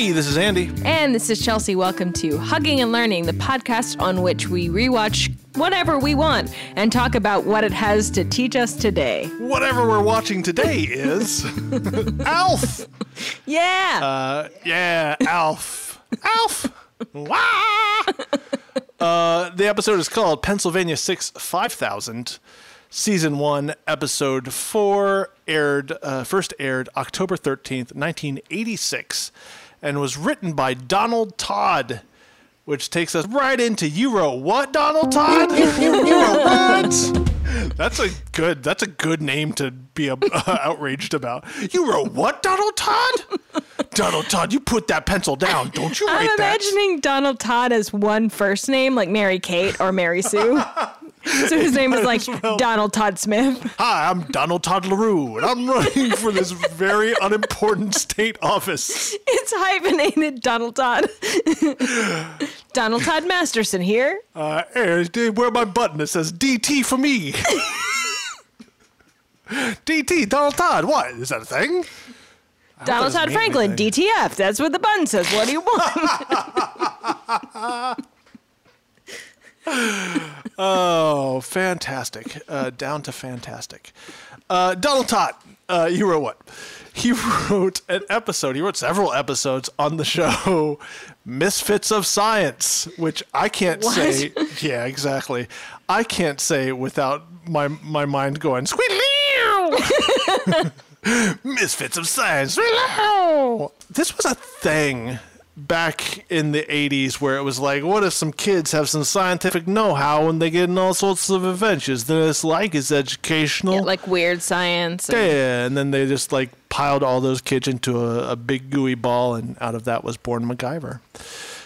Hey, this is Andy. And this is Chelsea. Welcome to Hugging and Learning, the podcast on which we rewatch whatever we want and talk about what it has to teach us today. Whatever we're watching today is Alf. Yeah. Uh, yeah, Alf. Alf. Wah! Uh, the episode is called Pennsylvania 6 5000. Season 1, Episode 4, aired uh, first aired October 13th, 1986, and was written by Donald Todd, which takes us right into You wrote what, Donald Todd? you, you, you wrote what? That's a good. That's a good name to be uh, outraged about. You wrote what, Donald Todd? Donald Todd, you put that pencil down. Don't you write I'm that? imagining Donald Todd as one first name, like Mary Kate or Mary Sue. so his name is like Donald Todd Smith. Hi, I'm Donald Todd LaRue, and I'm running for this very unimportant state office. It's hyphenated Donald Todd. Donald Todd Masterson here. Uh, hey, where my button? It says DT for me. DT, Donald Todd. What? Is that a thing? Donald Todd Franklin, anything. DTF. That's what the button says. What do you want? Oh, fantastic. Uh, down to fantastic. Uh, Donald Todd, uh, you wrote what? He wrote an episode, he wrote several episodes on the show Misfits of Science, which I can't What? say. Yeah, exactly. I can't say without my, my mind going, squealee! Misfits of Science. This was a thing back in the 80s where it was like, what if some kids have some scientific know how and they get in all sorts of adventures? Then it's like it's educational. like weird science. and- Yeah, and then they just like piled all those kids into a, a big gooey ball, and out of that was born MacGyver.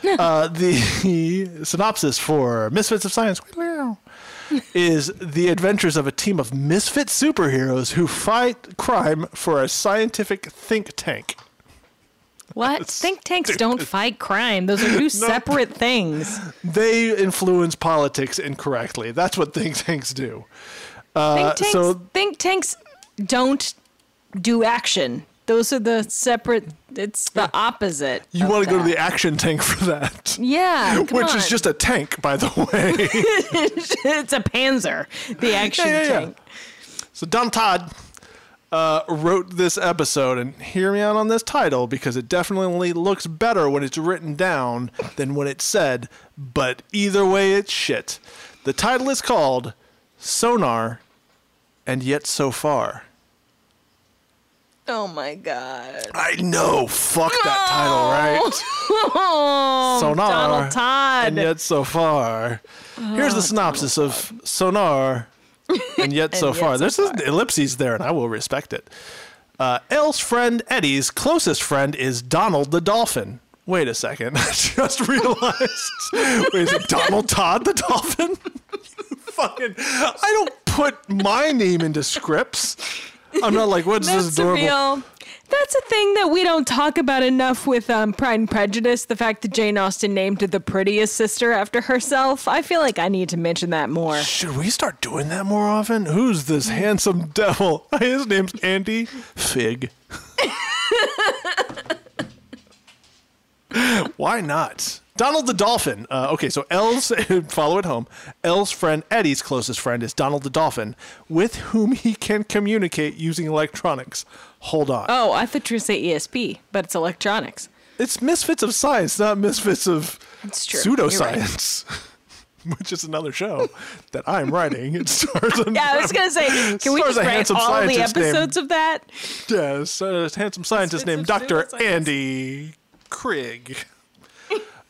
uh, the synopsis for Misfits of Science is the adventures of a team of misfit superheroes who fight crime for a scientific think tank. What? Think tanks don't fight crime. Those are two separate things. They influence politics incorrectly. That's what think tanks do. Uh, Think tanks, so think tanks don't do action. Those are the separate. It's the opposite. you want to go to the action tank for that. Yeah, Which is just a tank, by the way. it's a Panzer, the action Yeah, yeah, yeah. tank. So Don Todd uh, wrote this episode, and hear me out on this title because it definitely looks better when it's written down than when it's said. But either way, it's shit. The title is called Sonar, and Yet So Far. Oh my god. I know, fuck that title, right? Oh, Sonar, Donald Todd. and Yet So Far. Here's the synopsis of Sonar, and Yet So Yet Far. So There's an ellipses there, and I will respect it. Uh, Elle's friend Eddie's closest friend is Donald the Dolphin. Wait a second. I just realized. Wait, is it Donald Todd the Dolphin? Fucking. I don't put my name into scripts. I'm not like, what's this That's adorable? real. That's a thing that we don't talk about enough with um, Pride and Prejudice. The fact that Jane Austen named the prettiest sister after herself. I feel like I need to mention that more. Should we start doing that more often? Who's this handsome devil? His name's Andy Fig. Why not? Donald the Dolphin. Uh, okay, so Elle's, follow it home. Elle's friend Eddie's closest friend is Donald the Dolphin, with whom he can communicate using electronics. Hold on. Oh, I thought you were say ESP, but it's electronics. It's misfits of science, not misfits of. You're right. pseudoscience. Which is another show that I'm writing. It stars on Yeah, I was gonna say, can we just a write all the scientist named- episodes of that? Yes, a handsome scientist named Misfits Dr. Andy Krigg.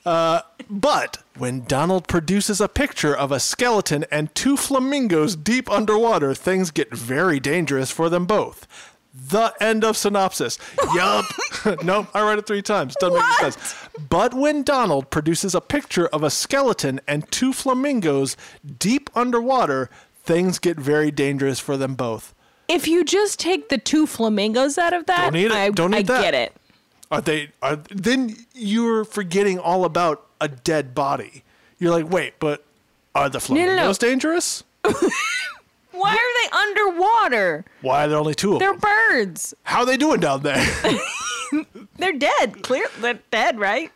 Uh, but when Donald produces a picture of a skeleton and two flamingos deep underwater, things get very dangerous for them both. The end of synopsis. Yup. nope, I read it three times. Doesn't make any sense. But when Donald produces a picture of a skeleton and two flamingos deep underwater, things get very dangerous for them both. If you just take the two flamingos out of that, Don't eat it. I, I that. get it. Are they? Are then you're forgetting all about a dead body. You're like, wait, but are the no, flamingos no. dangerous? Why are they underwater? Why are there only two of They're them? birds. How are they doing down there? They're dead. Clear. They're dead, right?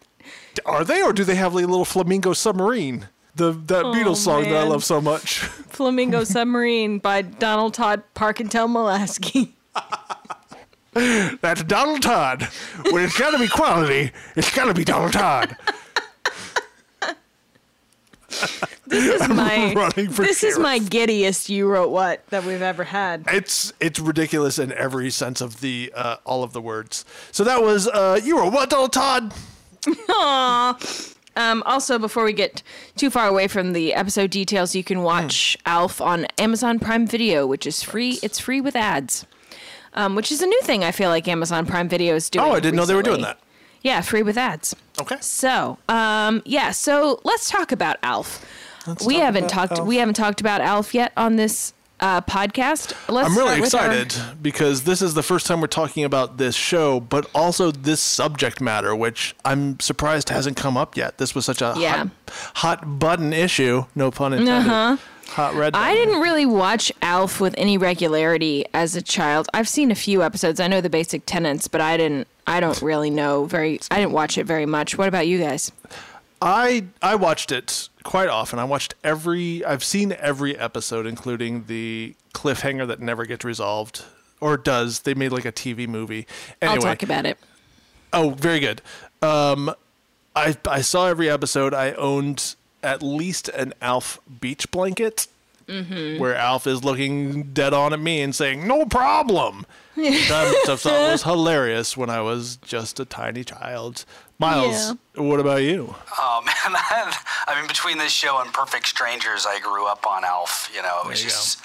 are they, or do they have like a little flamingo submarine? The that oh, Beatles song that I Oh, love so much. Flamingo Submarine by Donald Todd Parkintel Molaski. That's Donald Todd. When it's got to be quality, it's got to be Donald Todd. This is my running for this is my giddiest you wrote what that we've ever had. It's it's ridiculous in every sense of the uh, all of the words. So that was uh, you wrote what Donald Todd? Um, also, before we get too far away from the episode details, you can watch Alf on Amazon Prime Video, which is free. It's free with ads, um, which is a new thing. I feel like Amazon Prime Video is doing. Oh, I didn't know they were doing that. Yeah, free with ads. Okay. So, um, yeah, so let's talk about Alf. we talk haven't talked. Alf. We haven't talked about Alf yet on this uh, podcast. Let's I'm really with our- excited because this is the first time we're talking about this show, but also this subject matter, which I'm surprised hasn't come up yet. This was such a Yeah. hot, hot button issue, no pun intended. Hot red. I didn't really watch Alf with any regularity as a child. I've seen a few episodes. I know the basic tenets, but I didn't. I don't really know very. I didn't watch it very much. What about you guys? I I watched it quite often. I watched every. I've seen every episode, including the cliffhanger that never gets resolved, or does. They made like a TV movie. Anyway, I'll talk about it. Oh, very good. Um, I I saw every episode. I owned at least an Alf beach blanket, Mm-hmm. where Alf is looking dead on at me and saying "No problem." that I thought was hilarious when I was just a tiny child. Miles, what about you? Oh man, I mean, between this show and Perfect Strangers, I grew up on Alf. You know, it was There you just.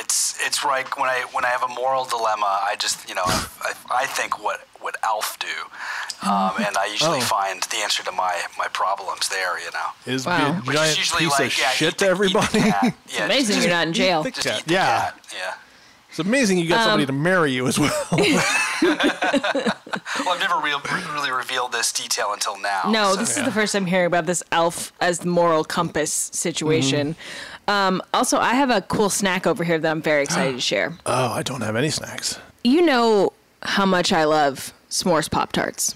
It's it's like when I when I have a moral dilemma, I just you know I, I think what would Alf do, um, and I usually Oh. find the answer to my my problems there. You know, Is Wow. be a is giant usually piece like of yeah, shit eat to the- eat the everybody? cat. Yeah, Amazing, just, you're not in jail. the just cat. eat the Yeah. Yeah. It's amazing you got Um, somebody to marry you as well. Well, I've never real, really revealed this detail until now. No, so- this is the first time hearing about this Alf as the moral compass situation. Mm-hmm. Um, also, I have a cool snack over here that I'm very excited to share. oh, I don't have any snacks. You know how much I love s'mores Pop Tarts.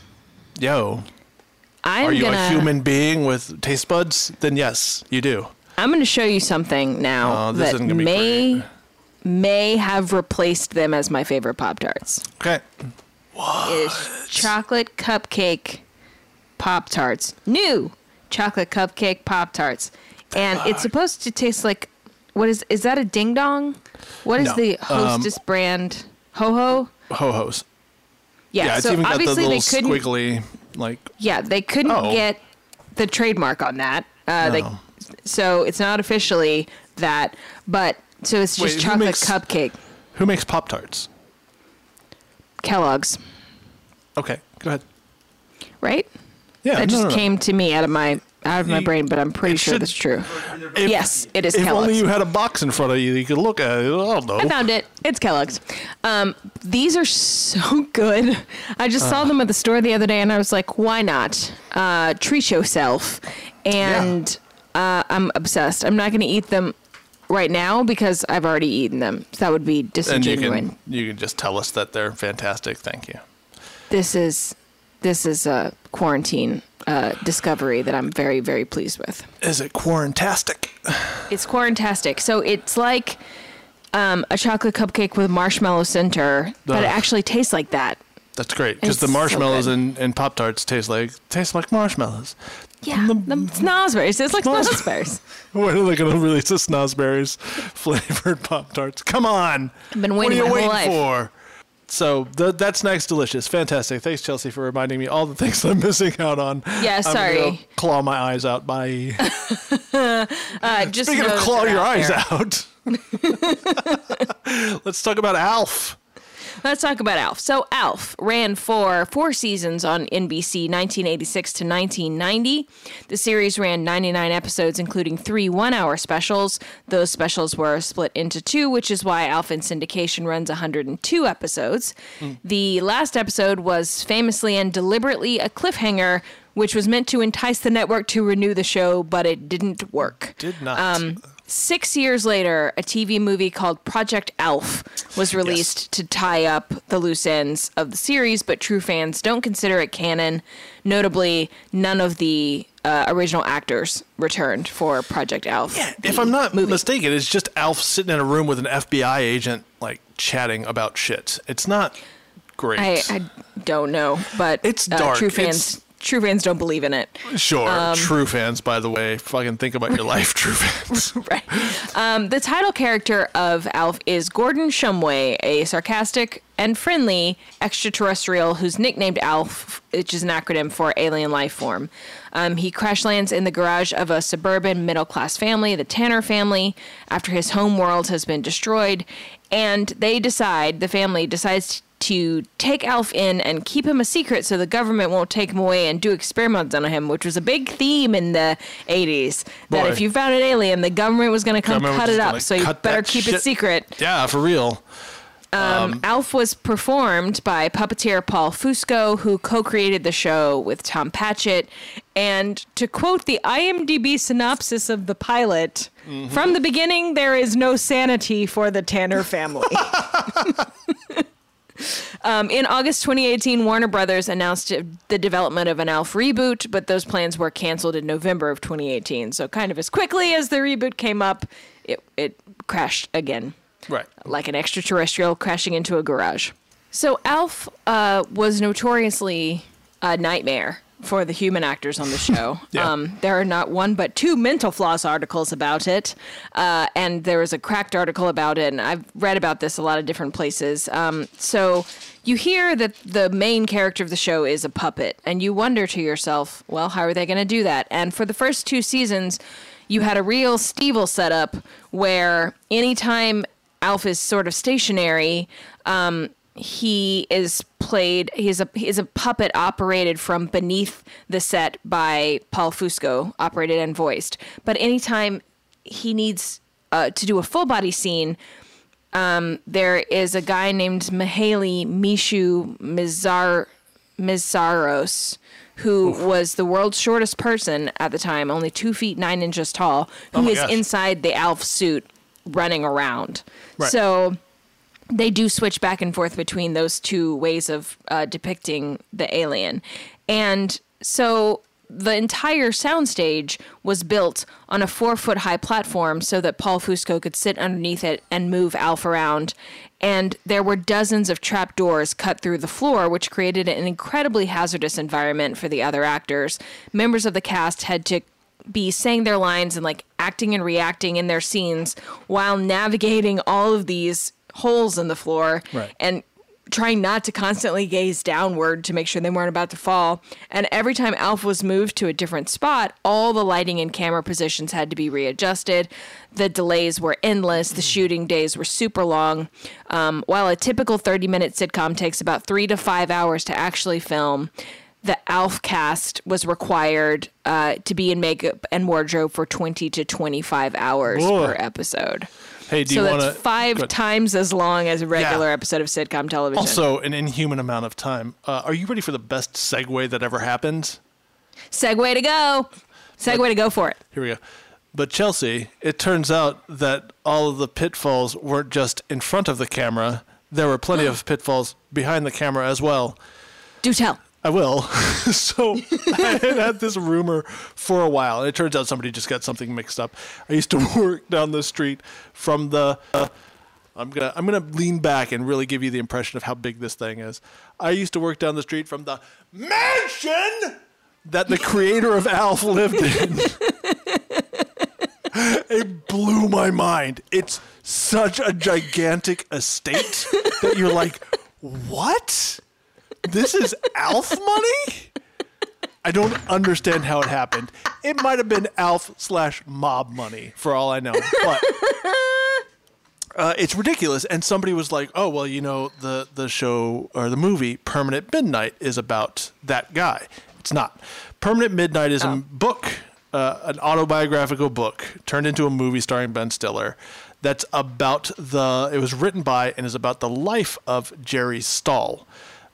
Yo, I'm are you gonna. a human being with taste buds? Then yes, you do. I'm going to show you something now oh, this that isn't gonna be may great. may have replaced them as my favorite Pop Tarts. Okay. Is chocolate cupcake Pop Tarts. New chocolate cupcake Pop Tarts. And it's supposed to taste like what is is that a ding dong? What is No. the um, Hostess brand? Ho ho? Ho hos. Yeah, Yeah, it's so even got the obviously little they couldn't squiggly, like, Yeah, they couldn't Oh. get the trademark on that. Uh, they, No. so it's not officially that, but so it's just Wait, chocolate makes- cupcake. who makes Pop Tarts? Kellogg's, Okay, go ahead. right? Yeah, that no, just no. came to me out of my out of my brain, but I'm pretty sure should- that's true. If- yes, it is If Kellogg's. only you had a box in front of you, you could look at it. I don't know. I found it. It's Kellogg's. Um, these are so good. I just saw them at the store the other day, and I was like, "Why not? Uh, treat yourself." And uh, I'm obsessed. I'm not going to eat them right now because I've already eaten them. That would be and you can you can just tell us that they're fantastic. Thank you. This is this is a quarantine uh, discovery that I'm very very pleased with. Is it quarantastic? It's quarantastic. So it's like um, a chocolate cupcake with marshmallow center, but it actually tastes like that. That's great because It's the so marshmallows good. and, and Pop Tarts taste like taste like marshmallows. Yeah, The- the snozberries. It's like Snoz- snozberries. When are they going to release the Snozberries flavored Pop Tarts? Come on! I've been What are waiting you my whole life. for? So th- that snack's delicious, fantastic. Thanks, Chelsea, for reminding me all the things I'm missing out on. Yeah, sorry. go claw my eyes out. Bye. Uh, just Speaking of claw your eyes there. out, let's talk about Alf. Let's talk about Alf. So Alf ran for four seasons on NBC, 1986 to 1990. The series ran 99 episodes, including three one-hour specials. Those specials were split into two, which is why Alf in syndication runs 102 episodes. The last episode was famously and deliberately a cliffhanger, which was meant to entice the network to renew the show, but it didn't work. Did not. Um, Six years later, a TV movie called Project Alf was released to tie up the loose ends of the series, but true fans don't consider it canon. Notably, none of the uh, original actors returned for Project Alf. Yeah, if I'm not movie. mistaken, it's just Alf sitting in a room with an FBI agent, like chatting about shit. It's not great. I, I don't know, but It's uh, dark. true fans, It's- true fans don't believe in it. sure, um, true fans, by the way, fucking think about your life, true fans. right. Um, the title character of Alf is Gordon Shumway, a sarcastic and friendly extraterrestrial who's nicknamed Alf, which is an acronym for alien life form. Um, he crash lands in the garage of a suburban middle class family, the Tanner family, after his home world has been destroyed. And they decide, the family decides to take Alf in and keep him a secret so the government won't take him away and do experiments on him, which was a big theme in the 80s. That Boy. if you found an alien, the government was going to come Government cut it up, gonna so you cut better that keep it secret. yeah, for real. Um, Alf was performed by puppeteer Paul Fusco, who co created the show with Tom Patchett. And to quote the IMDb synopsis of the pilot, Mm-hmm. from the beginning, there is no sanity for the Tanner family. Um, in August 2018, Warner Brothers announced the development of an Alf reboot, but those plans were canceled in November of 2018. So, kind of as quickly as the reboot came up, it, it crashed again Right. like an extraterrestrial crashing into a garage. So Alf uh, was notoriously a nightmare for the human actors on the show. Yeah. um, there are not one but two mental floss articles about it, uh, and there was a cracked article about it, and I've read about this a lot of different places. Um, so you hear that the main character of the show is a puppet, and you wonder to yourself, well, how are they going to do that? And for the first two seasons, you had a real Stevel setup where anytime Alf is sort of stationary, um, he is played. He's a he's a puppet operated from beneath the set by Paul Fusco, operated and voiced. But anytime he needs uh, to do a full body scene, um, there is a guy named Mihaly Michu Mizar Mizaros, who was the world's shortest person at the time, only two feet nine inches tall, who Oh is gosh. inside the Alf suit running around. Right. So they do switch back and forth between those two ways of uh, depicting the alien. And so the entire soundstage was built on a four foot high platform so that Paul Fusco could sit underneath it and move Alf around. And there were dozens of trap doors cut through the floor, which created an incredibly hazardous environment for the other actors. Members of the cast had to be saying their lines and like acting and reacting in their scenes while navigating all of these holes in the floor Right. and trying not to constantly gaze downward to make sure they weren't about to fall. And every time Alf was moved to a different spot, all the lighting and camera positions had to be readjusted. The delays were endless. The shooting days were super long. Um, while a typical 30 minute sitcom takes about three to five hours to actually film, the Alf cast was required uh, to be in makeup and wardrobe for 20 to 25 hours per episode. Hey, do so you that's want to five times as long as a regular Yeah. episode of sitcom television. Also, an inhuman amount of time. Uh, are you ready for the best segue that ever happened? Segue to go. Segue to go for it. Here we go. But Chelsea, it turns out that all of the pitfalls weren't just in front of the camera. There were plenty of pitfalls behind the camera as well. Do tell. I will. so I had had this rumor for a while, and it turns out somebody just got something mixed up. I used to work down the street from the. Uh, I'm gonna I'm gonna lean back and really give you the impression of how big this thing is. I used to work down the street from the mansion that the creator of Alf lived in. it blew my mind. It's such a gigantic estate that you're like, what? This is Alf money? I don't understand how it happened. It might have been Alf slash mob money for all I know. But uh, it's ridiculous. And somebody was like, "Oh, well, you know, the the show or the movie Permanent Midnight is about that guy." It's not. Permanent Midnight is a book, uh, an autobiographical book turned into a movie starring Ben Stiller. That's about the. It was written by and is about the life of Jerry Stahl.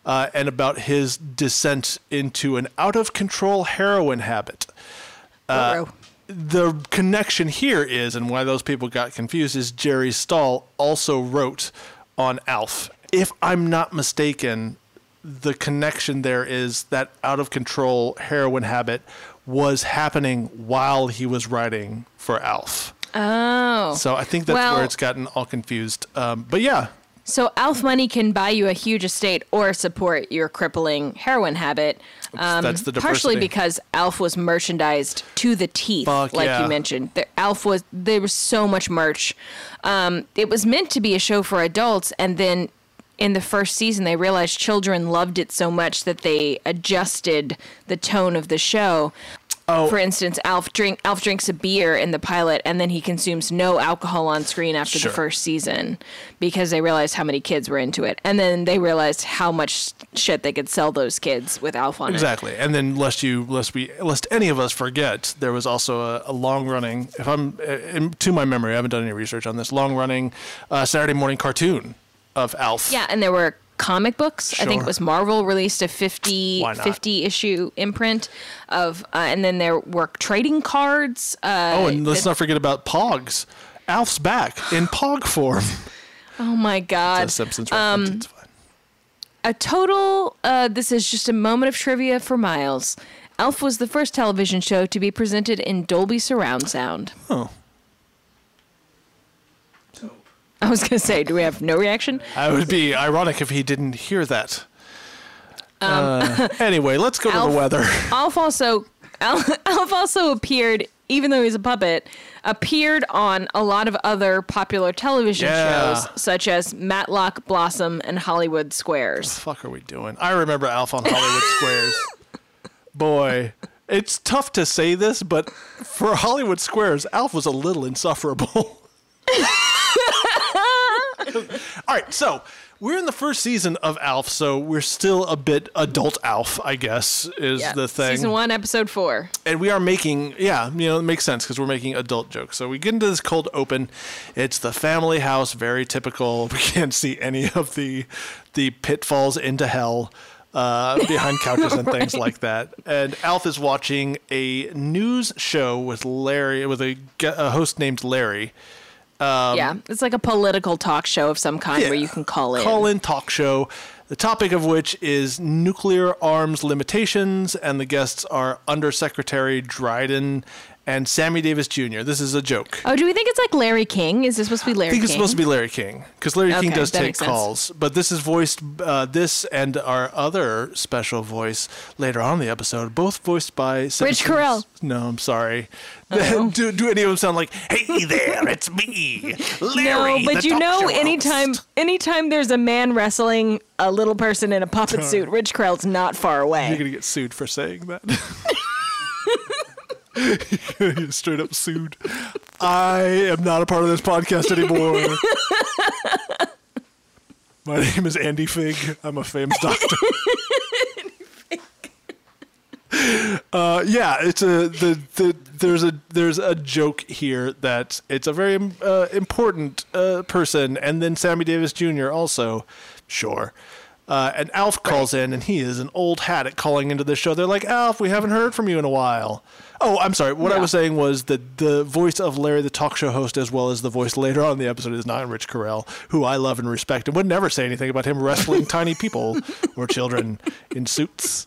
Uh, and about his descent into an out of control heroin habit Ruh-roh. the connection here is, and why those people got confused, is Jerry Stahl also wrote on Alf. If I'm not mistaken, the connection there is that out of control heroin habit was happening while he was writing for Alf. oh. So I think that's Well- where it's gotten all confused. Um, but yeah, So Alf money can buy you a huge estate or support your crippling heroin habit. Um, that's the partially because Alf was merchandised to the teeth, Fuck, like yeah. you mentioned. The, Alf was there was so much merch. Um, it was meant to be a show for adults, and then in the first season they realized children loved it so much that they adjusted the tone of the show. Oh. For instance, Alf drink Alf drinks a beer in the pilot, and then he consumes no alcohol on screen after Sure. the first season because they realized how many kids were into it, and then they realized how much shit they could sell those kids with Alf on it. Exactly, and then lest you, lest we, lest any of us forget, there was also a, a long-running. If I'm uh, to my memory, I haven't done any research on this. Long-running uh, Saturday morning cartoon of Alf. Yeah, and there were comic books. I think it was Marvel released a 50, 50 issue imprint of, uh, and then there were trading cards. Uh, Oh, and let's that- not forget about Pogs. Alf's back in Pog form. oh my God. A Simpsons reference. Um, it's fine. a total uh, this is just a moment of trivia for miles Alf was the first television show to be presented in dolby surround sound Oh, i was going to say do we have no reaction it would be ironic if he didn't hear that. uh, anyway, let's go to Um, the weather. alf also Alf, Alf also appeared even though he's a puppet appeared on a lot of other popular television Yeah. shows such as matlock blossom and hollywood squares What the fuck are we doing? I remember Alf on Hollywood Squares. Boy, it's tough to say this, but for Hollywood Squares, Alf was a little insufferable. All right, so we're in the first season of Alf, so we're still a bit adult Alf, I guess, is Yeah. the thing. season one episode four. And we are making yeah you know it makes sense because we're making adult jokes. So we get into this cold open. It's the family house very typical. We can't see any of the the pitfalls into hell uh, behind couches and things like that. And alf is watching a news show with larry with a, a host named larry yeah it's like a political talk show of some kind where Um, you can call in. Call in talk show the topic of which is nuclear arms limitations and the guests are undersecretary dryden and sammy davis jr this is a joke Oh, do we think it's like Larry King? Is this supposed to be Larry I think King? it's supposed to be Larry King because Larry King Okay, does that take makes sense. calls, but this is voiced uh, this and our other special voice later on in the episode, both voiced by Simpsons- Carell. No, I'm sorry. Oh. do, do any of them sound like, "Hey there, it's me, Larry"? no, but you know, anytime host." anytime there's a man wrestling a little person in a puppet suit, Rich Krell's not far away. you're gonna get sued for saying that. You're gonna get straight up sued. I am not a part of this podcast anymore. My name is Andy Fig. I'm a famous doctor. Uh, yeah, it's a the, the there's a there's a joke here that it's a very uh, important uh, person, and then Sammy Davis Jr. also, sure. Uh, and Alf calls in, and he is an old hat at calling into the show. They're like, Alf, we haven't heard from you in a while. Oh, I'm sorry. What I Yeah. was saying was that the voice of Larry, the talk show host, as well as the voice later on in the episode, is not Rich Carell, who I love and respect, and would never say anything about him wrestling tiny people or children in suits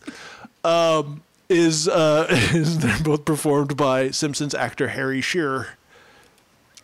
um, is uh, is they're both performed by Simpsons actor Harry Shearer.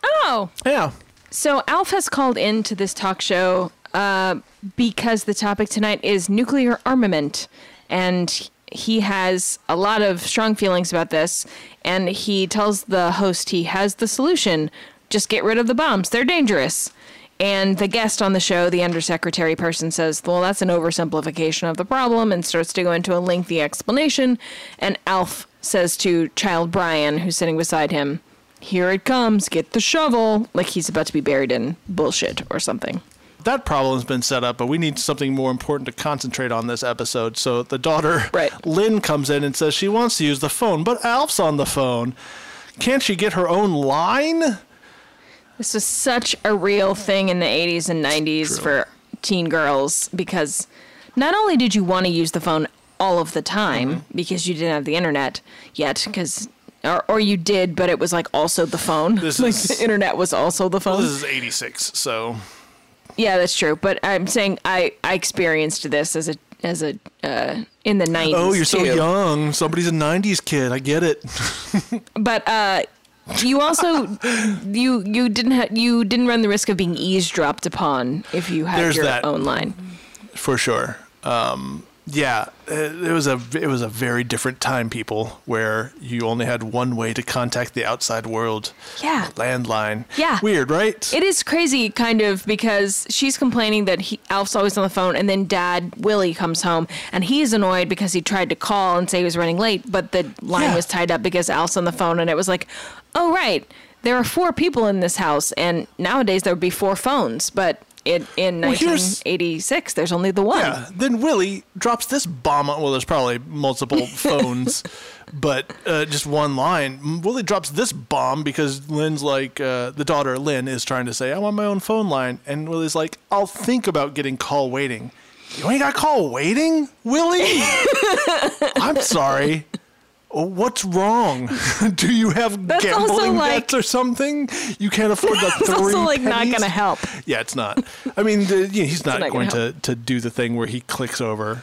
Oh, Yeah, so Alf has called into this talk show uh, because the topic tonight is nuclear armament, and he has a lot of strong feelings about this. And he tells the host he has the solution: just get rid of the bombs; they're dangerous. And the guest on the show, the undersecretary person, says, Well, that's an oversimplification of the problem, and starts to go into a lengthy explanation. And Alf says to child Brian, who's sitting beside him, here it comes, get the shovel. Like he's about to be buried in bullshit or something. That problem's been set up, but we need something more important to concentrate on this episode. So the daughter, Right. Lynn, comes in and says she wants to use the phone, but Alf's on the phone. Can't she get her own line? This was such a real thing in the 80s and 90s True. for teen girls because not only did you want to use the phone all of the time Mm-hmm. because you didn't have the internet yet because or, or you did but it was like also the phone This like is- the internet was also the phone This is 86, so yeah that's true but i'm saying i i experienced this as a as a uh, in the 90s Oh, you're so too. young. Somebody's a 90s kid. I get it. but uh you also you you didn't ha- you didn't run the risk of being eavesdropped upon if you had There's your that. own line For sure. Um, yeah, it was a it was a very different time, people, where you only had one way to contact the outside world. Yeah. Landline. Yeah. Weird, right? It is crazy, kind of, because she's complaining that he, Alf's always on the phone, and then Dad Willie comes home, and he's annoyed because he tried to call and say he was running late, but the line Yeah. was tied up because Alf's on the phone, and it was like, oh right, there are four people in this house, and nowadays there would be four phones, but in in Well, 1986 there's only the one. Yeah. Then Willie drops this bomb. On, well, there's probably multiple phones, but uh, just one line. Willie drops this bomb because Lynn's like, uh, the daughter Lynn is trying to say, I want my own phone line. And Willie's like, I'll think about getting call waiting. You ain't got call waiting, Willie? I'm sorry. Oh, What's wrong? Do you have That's gambling like- debts or something? You can't afford the It's three also like not gonna help. Yeah, it's not. I mean, the, you know, he's not not going to, to do the thing where he clicks over.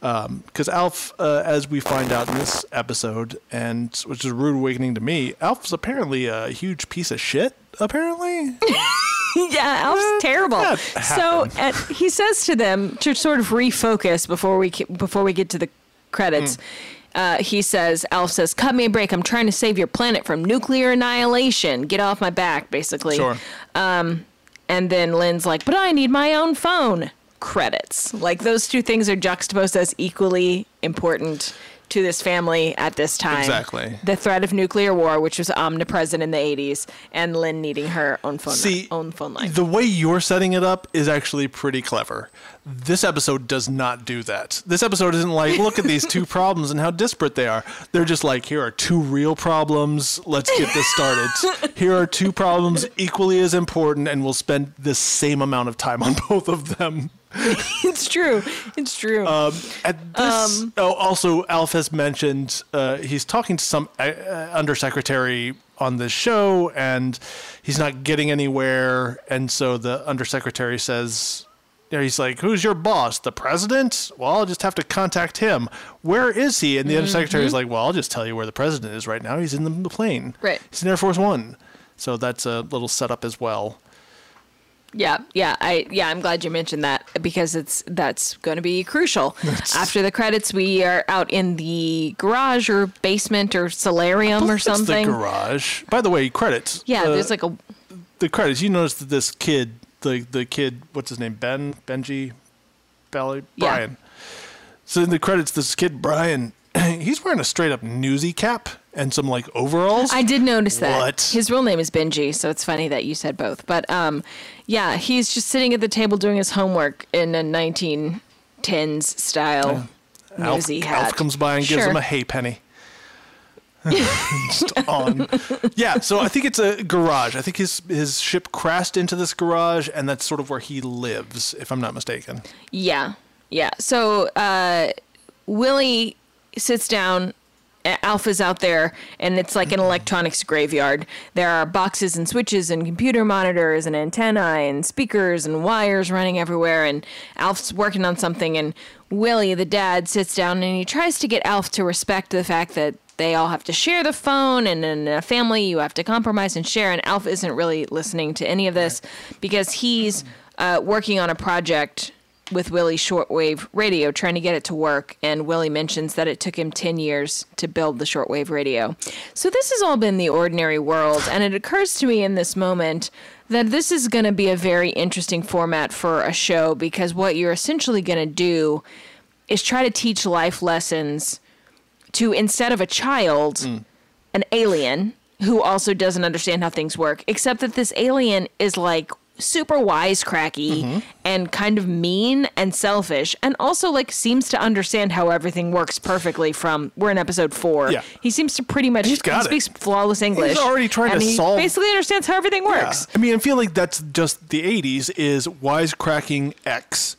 Because Alf, uh, as we find out in this episode, and which is a rude awakening to me, Alf's apparently a huge piece of shit. Apparently, yeah, Alf's terrible. So at, he says to them to sort of refocus before we before we get to the credits. Hmm. Uh, he says, Alf says, "Cut me a break. I'm trying to save your planet from nuclear annihilation. Get off my back, basically." sure. And then Lynn's like, "But I need my own phone." Credits. Like those two things are juxtaposed as equally important to this family at this time. Exactly. The threat of nuclear war, which was omnipresent in the 80s, and Lynn needing her own phone See, own phone line. the way you're setting it up is actually pretty clever. This episode does not do that. This episode isn't like, look at these two problems and how disparate they are. They're just like, here are two real problems. Let's get this started. Here are two problems equally as important, and we'll spend the same amount of time on both of them. it's true. It's true. Um, at this, Um, oh, also, Alf has mentioned uh, he's talking to some uh, uh, undersecretary on this show, and he's not getting anywhere. And so the undersecretary says, you know, he's like, "Who's your boss? The president? Well, I'll just have to contact him. Where is he?" And the undersecretary is like, "Well, I'll just tell you where the president is right now. He's in the plane. Right. He's in Air Force One." So that's a little setup as well. Yeah, yeah, I yeah, I'm glad you mentioned that because it's that's going to be crucial. After the credits, we are out in the garage or basement or solarium or It's the garage. By the way, credits. Yeah, Uh, there's like a the credits, you notice that this kid, the the kid, what's his name, Ben, Benji, Bally, Yeah. Brian. So in the credits, this kid Brian, he's wearing a straight up newsy cap and some like overalls. I did notice that. What? His real name is Benji, so it's funny that you said both. But um, yeah, he's just sitting at the table doing his homework in a 1910s style Alf, newsy hat. Alf comes by and gives Sure. him a hay penny. Just on. Yeah, so I think it's a garage. I think his his ship crashed into this garage, and that's sort of where he lives, if I'm not mistaken. Yeah, yeah. So uh, Willie sits down. Alf's out there, and it's like an electronics graveyard. There are boxes and switches and computer monitors and antennae and speakers and wires running everywhere. And Alf's working on something, and Willie, the dad, sits down and he tries to get Alf to respect the fact that they all have to share the phone, and in a family, you have to compromise and share. And Alf isn't really listening to any of this because he's uh, working on a project with Willie's shortwave radio, trying to get it to work. And Willie mentions that it took him 10 years to build the shortwave radio. So this has all been the ordinary world. And it occurs to me in this moment that this is going to be a very interesting format for a show because what you're essentially going to do is try to teach life lessons to instead of a child, mm. an alien who also doesn't understand how things work, except that this alien is like super wisecracky Mm-hmm. and kind of mean and selfish and also like seems to understand how everything works perfectly from we're in episode four Yeah. he seems to pretty much He's got he it. speaks flawless english He's already trying and to he solve- basically understands how everything works I mean, I feel like that's just the 80s is wisecracking X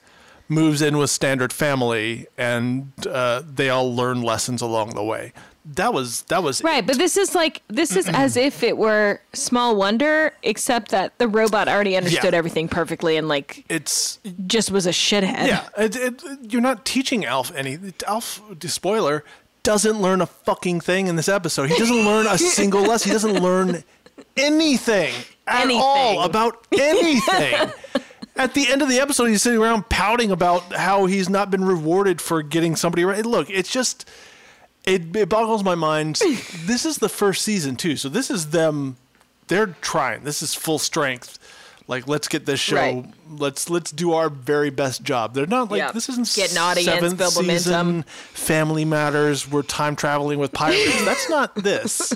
moves in with standard family and uh, they all learn lessons along the way. That was that was Right, but this is like this is as if it were Small Wonder, except that the robot already understood Yeah. everything perfectly and like it's just was a shithead. yeah, it, it, you're not teaching Alf any Alf spoiler doesn't learn a fucking thing in this episode. He doesn't learn a single lesson. He doesn't learn anything at Anything. all about anything. At the end of the episode, he's sitting around pouting about how he's not been rewarded for getting somebody right. Look, it's just it, it boggles my mind. this is the first season too, so this is them. They're trying. This is full strength. Like, let's get this show. Right. Let's let's do our very best job. They're not like this isn't Get audience, seventh build season. momentum. Family Matters. We're time traveling with pirates. That's not this.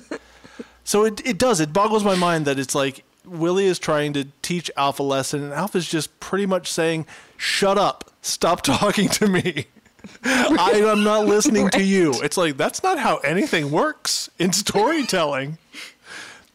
So it it does. It boggles my mind that it's like Willie is trying to teach Alf a lesson, and Alf's just pretty much saying, "Shut up! Stop talking to me. I am not listening to you." It's like that's not how anything works in storytelling.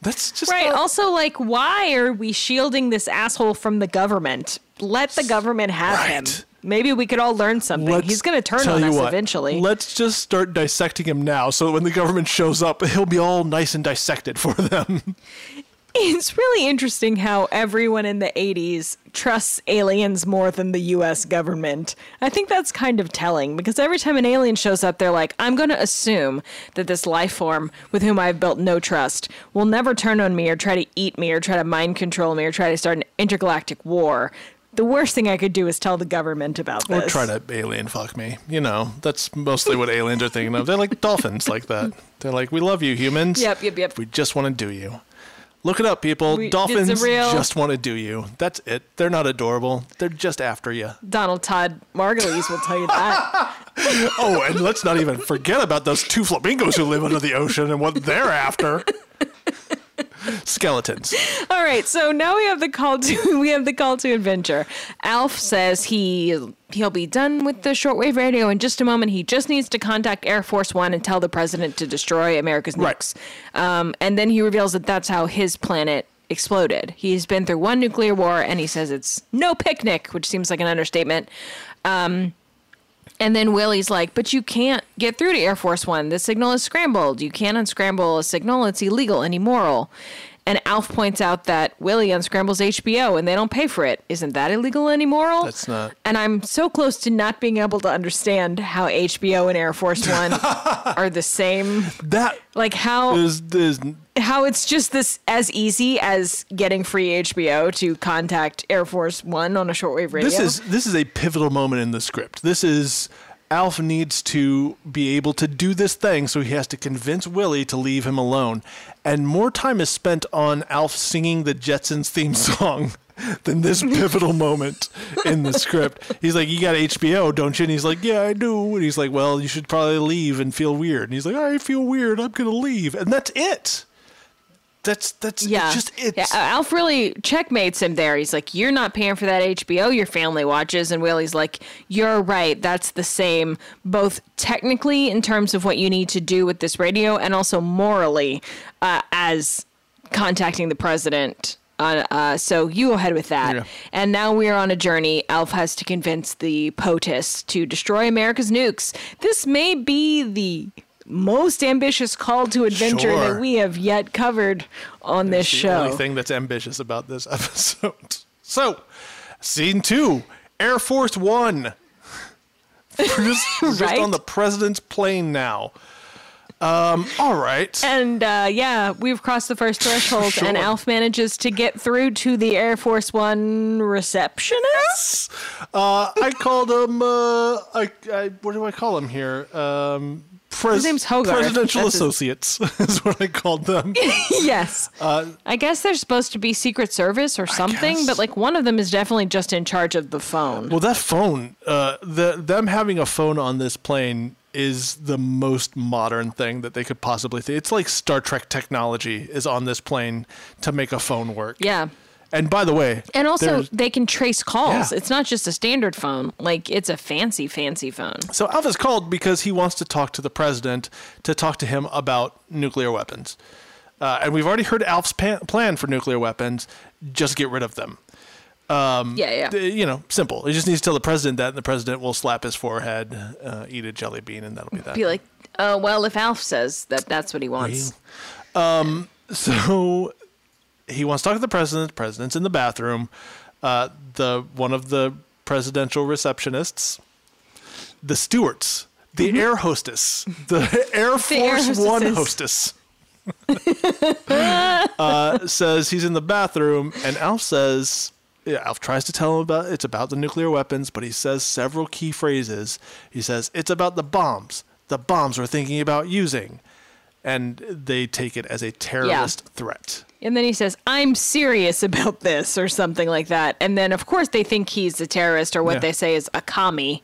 That's just Right. not- Also, like, why are we shielding this asshole from the government? Let the government have him. Maybe we could all learn something. Let's He's going to turn on us what, eventually. Let's just start dissecting him now, so when the government shows up, he'll be all nice and dissected for them. It's really interesting how everyone in the 80s trusts aliens more than the US government. I think that's kind of telling because every time an alien shows up, they're like, I'm going to assume that this life form with whom I've built no trust will never turn on me or try to eat me or try to mind control me or try to start an intergalactic war. The worst thing I could do is tell the government about this. Or try to alien fuck me. You know, that's mostly what aliens are thinking of. They're like dolphins like that. They're like, we love you, humans. Yep, yep, yep. We just want to do you. Look it up, people. We- dolphins real- just want to do you. That's it. They're not adorable. They're just after you. Donald Todd Margulies will tell you that. Oh, and let's not even forget about those two flamingos who live under the ocean and what they're after. Skeletons. All right, so now we have the call to we have the call to adventure. Alf says he he'll be done with the shortwave radio in just a moment. He just needs to contact Air Force One and tell the president to destroy America's Right. Um, and then he reveals that that's how his planet exploded. He's been through one nuclear war, and he says it's no picnic, which seems like an understatement. Um, and then Willie's like, but you can't get through to Air Force One. The signal is scrambled. You can't unscramble a signal. It's illegal and immoral. And Alf points out that Willie unscrambles HBO and they don't pay for it. Isn't that illegal and immoral? That's not- And I'm so close to not being able to understand how HBO and Air Force One are the same. That Like how is, is how it's just this as easy as getting free HBO to contact Air Force One on a shortwave radio. This is this is a pivotal moment in the script. This is Alf needs to be able to do this thing, so he has to convince Willie to leave him alone. And more time is spent on Alf singing the Jetsons theme song than this pivotal moment in the script. He's like, "You got HBO, don't you?" And he's like, "Yeah, I do." And he's like, "Well, you should probably leave and feel weird." And he's like, "I feel weird. I'm gonna leave." And that's it. That's that's Yeah. it's just it's yeah, Alf really checkmates him there. He's like, You're not paying for that HBO your family watches. And Willie's like, You're right. That's the same, both technically in terms of what you need to do with this radio and also morally uh, as contacting the president. Uh, uh, so you go ahead with that. Yeah. And now we are on a journey. Alf has to convince the POTUS to destroy America's nukes. This may be the most ambitious call to adventure Sure. that we have yet covered on this show. the only thing that's ambitious about this episode. So, scene two, Air Force One. We're just, we're just on the president's plane now. Um, all right. And uh, yeah, we've crossed the first threshold, Sure. and Alf manages to get through to the Air Force One receptionist. Uh, I called him. Uh, I, I what do I call him here? Um, pres- His name's Hogarth. Presidential That's his- Associates is what I called them. yes. I guess they're supposed to be Secret Service or something, but like one of them is definitely just in charge of the phone. Well, that phone, uh, the them having a phone on this plane is the most modern thing that they could possibly think. It's like Star Trek technology is on this plane to make a phone work. Yeah. And by the way, And also, they can trace calls. Yeah. It's not just a standard phone. Like, it's a fancy, fancy phone. so Alf is called because he wants to talk to the president to talk to him about nuclear weapons. Uh, and we've already heard Alf's plan for nuclear weapons. Just get rid of them. yeah, yeah. Uh, You know, simple. He just needs to tell the president that, and the president will slap his forehead, uh, eat a jelly bean, and that'll be that. Be like, uh, well, if Alf says that that's what he wants. So he wants to talk to the president. The president's in the bathroom. Uh, the one of the presidential receptionists, the stewards, the air hostess, the Air Force Mm-hmm. air One hostess, uh, says he's in the bathroom, and Alf says. Yeah, Alf tries to tell him about it's about the nuclear weapons, but he says several key phrases. He says it's about the bombs, the bombs we're thinking about using, and they take it as a terrorist threat. And then he says, I'm serious about this, or something like that. And then, of course, they think he's a terrorist, or what Yeah. they say is a commie,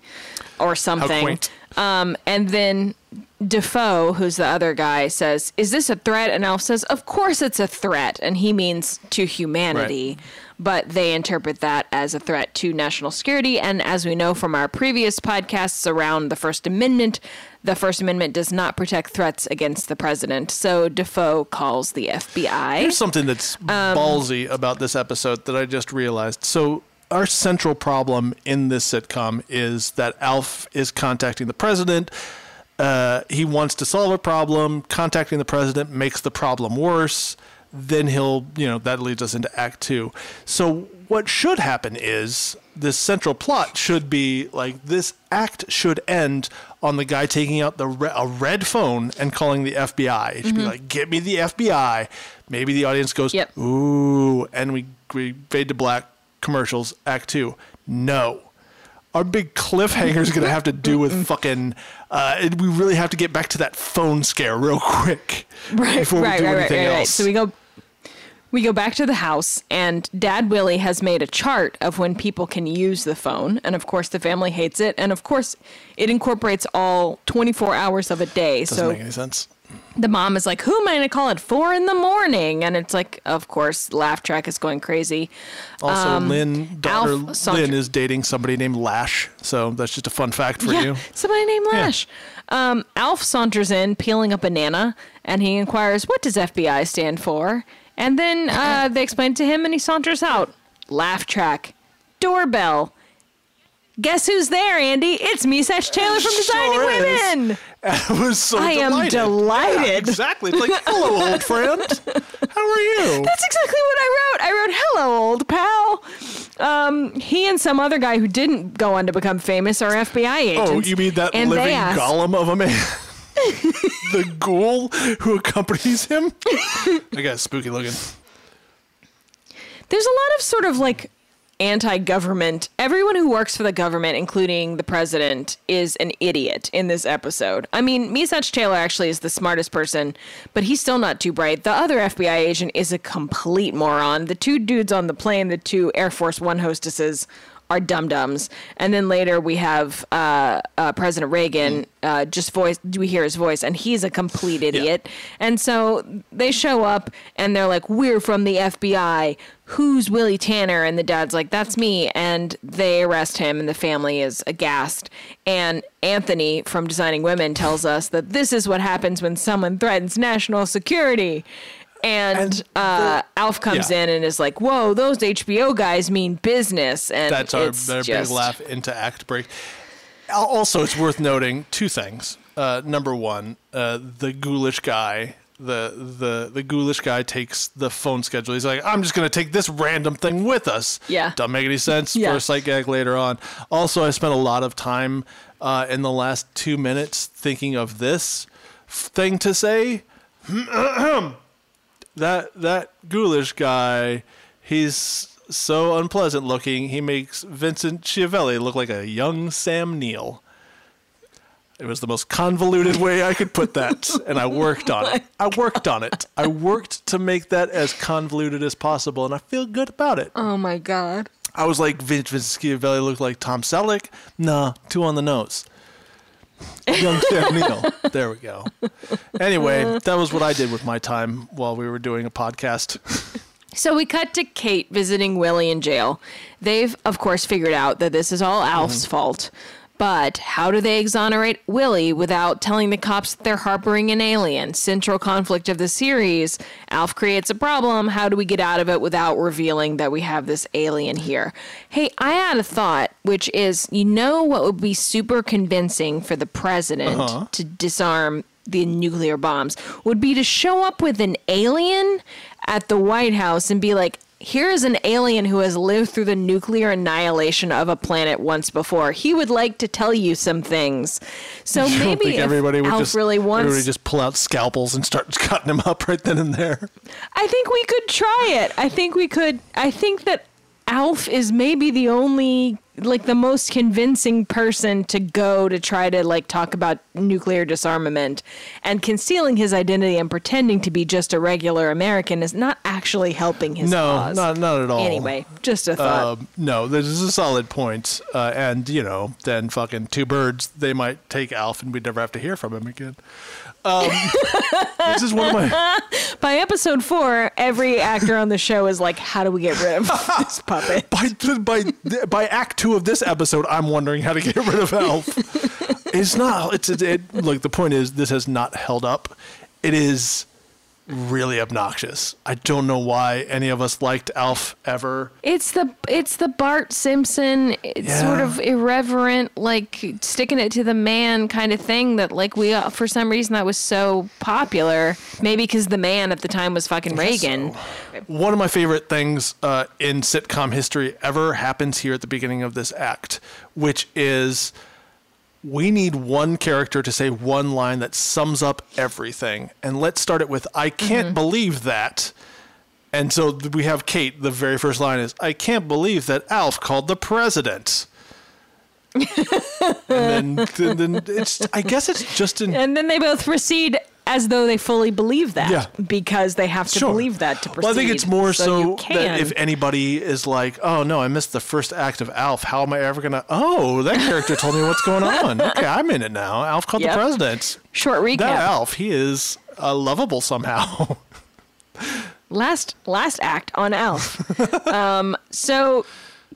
or something. Um, and then Defoe, who's the other guy, says, Is this a threat? And Alf says, Of course it's a threat. And he means to humanity. But they interpret that as a threat to national security. And as we know from our previous podcasts around the First Amendment, the First Amendment does not protect threats against the president. So Defoe calls the FBI. Here's something that's Um, ballsy about this episode that I just realized. So, our central problem in this sitcom is that Alf is contacting the president. Uh, he wants to solve a problem. Contacting the president makes the problem worse. Then he'll, you know, that leads us into Act Two. So, what should happen is this central plot should be like this act should end on the guy taking out the re- a red phone and calling the FBI. It should be like, "Get me the FBI." Maybe the audience goes, Mm-hmm. Yep. "Ooh," and we we fade to black. Commercials. Act Two. No, our big cliffhanger is going to have to do with fucking. Uh, we really have to get back to that phone scare real quick right, before we right, do right, right, anything right, right. else. So we go we go back to the house and Dad Willie has made a chart of when people can use the phone and of course the family hates it and of course it incorporates all 24 hours of a day. Doesn't so make any sense. the mom is like, "Who am I going to call at 4 in the morning?" And it's like, of course, laugh track is going crazy. Also, Lynn, daughter Um, Alf Lynn is dating somebody named Lash, so that's just a fun fact for yeah, you. somebody named Lash. Yeah. Um, Alf saunters in, peeling a banana, and he inquires, "What does FBI stand for?" And then uh, they explain to him, and he saunters out. Laugh track, doorbell. Guess who's there, Andy? It's me, Satch Taylor from Designing Sure is. Women. I was so I am delighted. Yeah, exactly. It's like, hello, old friend. How are you? That's exactly what I wrote. I wrote, "Hello, old pal." Um, he and some other guy who didn't go on to become famous are FBI agents. Oh, you mean that living asked- golem of a man? the ghoul who accompanies him? I got spooky looking. There's a lot of sort of like anti-government. Everyone who works for the government, including the president, is an idiot in this episode. I mean, Meshach Taylor actually is the smartest person, but he's still not too bright. The other FBI agent is a complete moron. The two dudes on the plane, the two Air Force One hostesses, are dum dums. And then later we have uh, uh, President Reagan. Uh, just voice. We hear his voice, and he's a complete idiot. And so they show up, and they're like, "We're from the FBI. Who's Willie Tanner?" And the dad's like, "That's me." And they arrest him, and the family is aghast. And Anthony from Designing Women tells us that this is what happens when someone threatens national security. And, And the- uh, Alf comes yeah. in and is like, "Whoa, those HBO guys mean business." And That's our, our just, big laugh into act break. Also, it's worth noting two things. Uh, number one, uh, the ghoulish guy. The, the the ghoulish guy takes the phone schedule. He's like, I'm just gonna take this random thing with us. Yeah. Doesn't make any sense Yeah. for a sight gag later on. Also, I spent a lot of time uh, in the last two minutes thinking of this f- thing to say. that that ghoulish guy, he's so unpleasant looking. He makes Vincent Schiavelli look like a young Sam Neill. It was the most convoluted way I could put that, and I worked on it. I worked on it. I worked to make that as convoluted as possible, and I feel good about it. Oh my god. I was like, Vince Vincent Schiavelli looked like Tom Selleck. Nah, two on the nose. Young Sam Neill. There we go. Anyway, that was what I did with my time while we were doing a podcast. So we cut to Kate visiting Willie in jail. They've, of course, figured out that this is all Alf's mm-hmm. fault. But how do they exonerate Willie without telling the cops that they're harboring an alien? Central conflict of the series. Alf creates a problem. How do we get out of it without revealing that we have this alien here? Hey, I had a thought, which is you know what would be super convincing for the president uh-huh. to disarm the nuclear bombs would be to show up with an alien at the White House and be like, here is an alien who has lived through the nuclear annihilation of a planet once before. He would like to tell you some things. So don't maybe everybody would Alf just really wants, everybody just pull out scalpels and start cutting them up right then and there. I think we could try it. I think we could. I think that Alf is maybe the only, like, the most convincing person to go to try to, like, talk about nuclear disarmament. And concealing his identity and pretending to be just a regular American is not actually helping his No, cause. not not at all. Anyway, just a thought. Um, no, this is a solid point. Uh, and, you know, then fucking two birds, they might take Alf and we'd never have to hear from him again. Um, this is one of my. By episode four, every actor on the show is like, how do we get rid of this puppet? By, by, by act two of this episode, I'm wondering how to get rid of Elf. it's not. It's it, it. Look, the point is, this has not held up. It is really obnoxious. I don't know why any of us liked Alf ever. It's the it's the Bart Simpson, it's Yeah. sort of irreverent, like sticking it to the man kind of thing that like we uh, for some reason that was so popular. Maybe because the man at the time was fucking Reagan. One of my favorite things uh, in sitcom history ever happens here at the beginning of this act, which is we need one character to say one line that sums up everything. And let's start it with, I can't mm-hmm. believe that. And so we have Kate, the very first line is, I can't believe that Alf called the president. and then, then, then it's, I guess it's just an And then they both proceed as though they fully believe that Yeah. because they have to Sure. believe that to proceed. Well, I think it's more you so, that if anybody is like, "Oh no, I missed the first act of Alf. How am I ever gonna?" Oh, that character told me what's going on. Okay, I'm in it now. Alf called Yep. the president. short recap. That Alf, he is uh, lovable somehow. last last act on Alf. um, so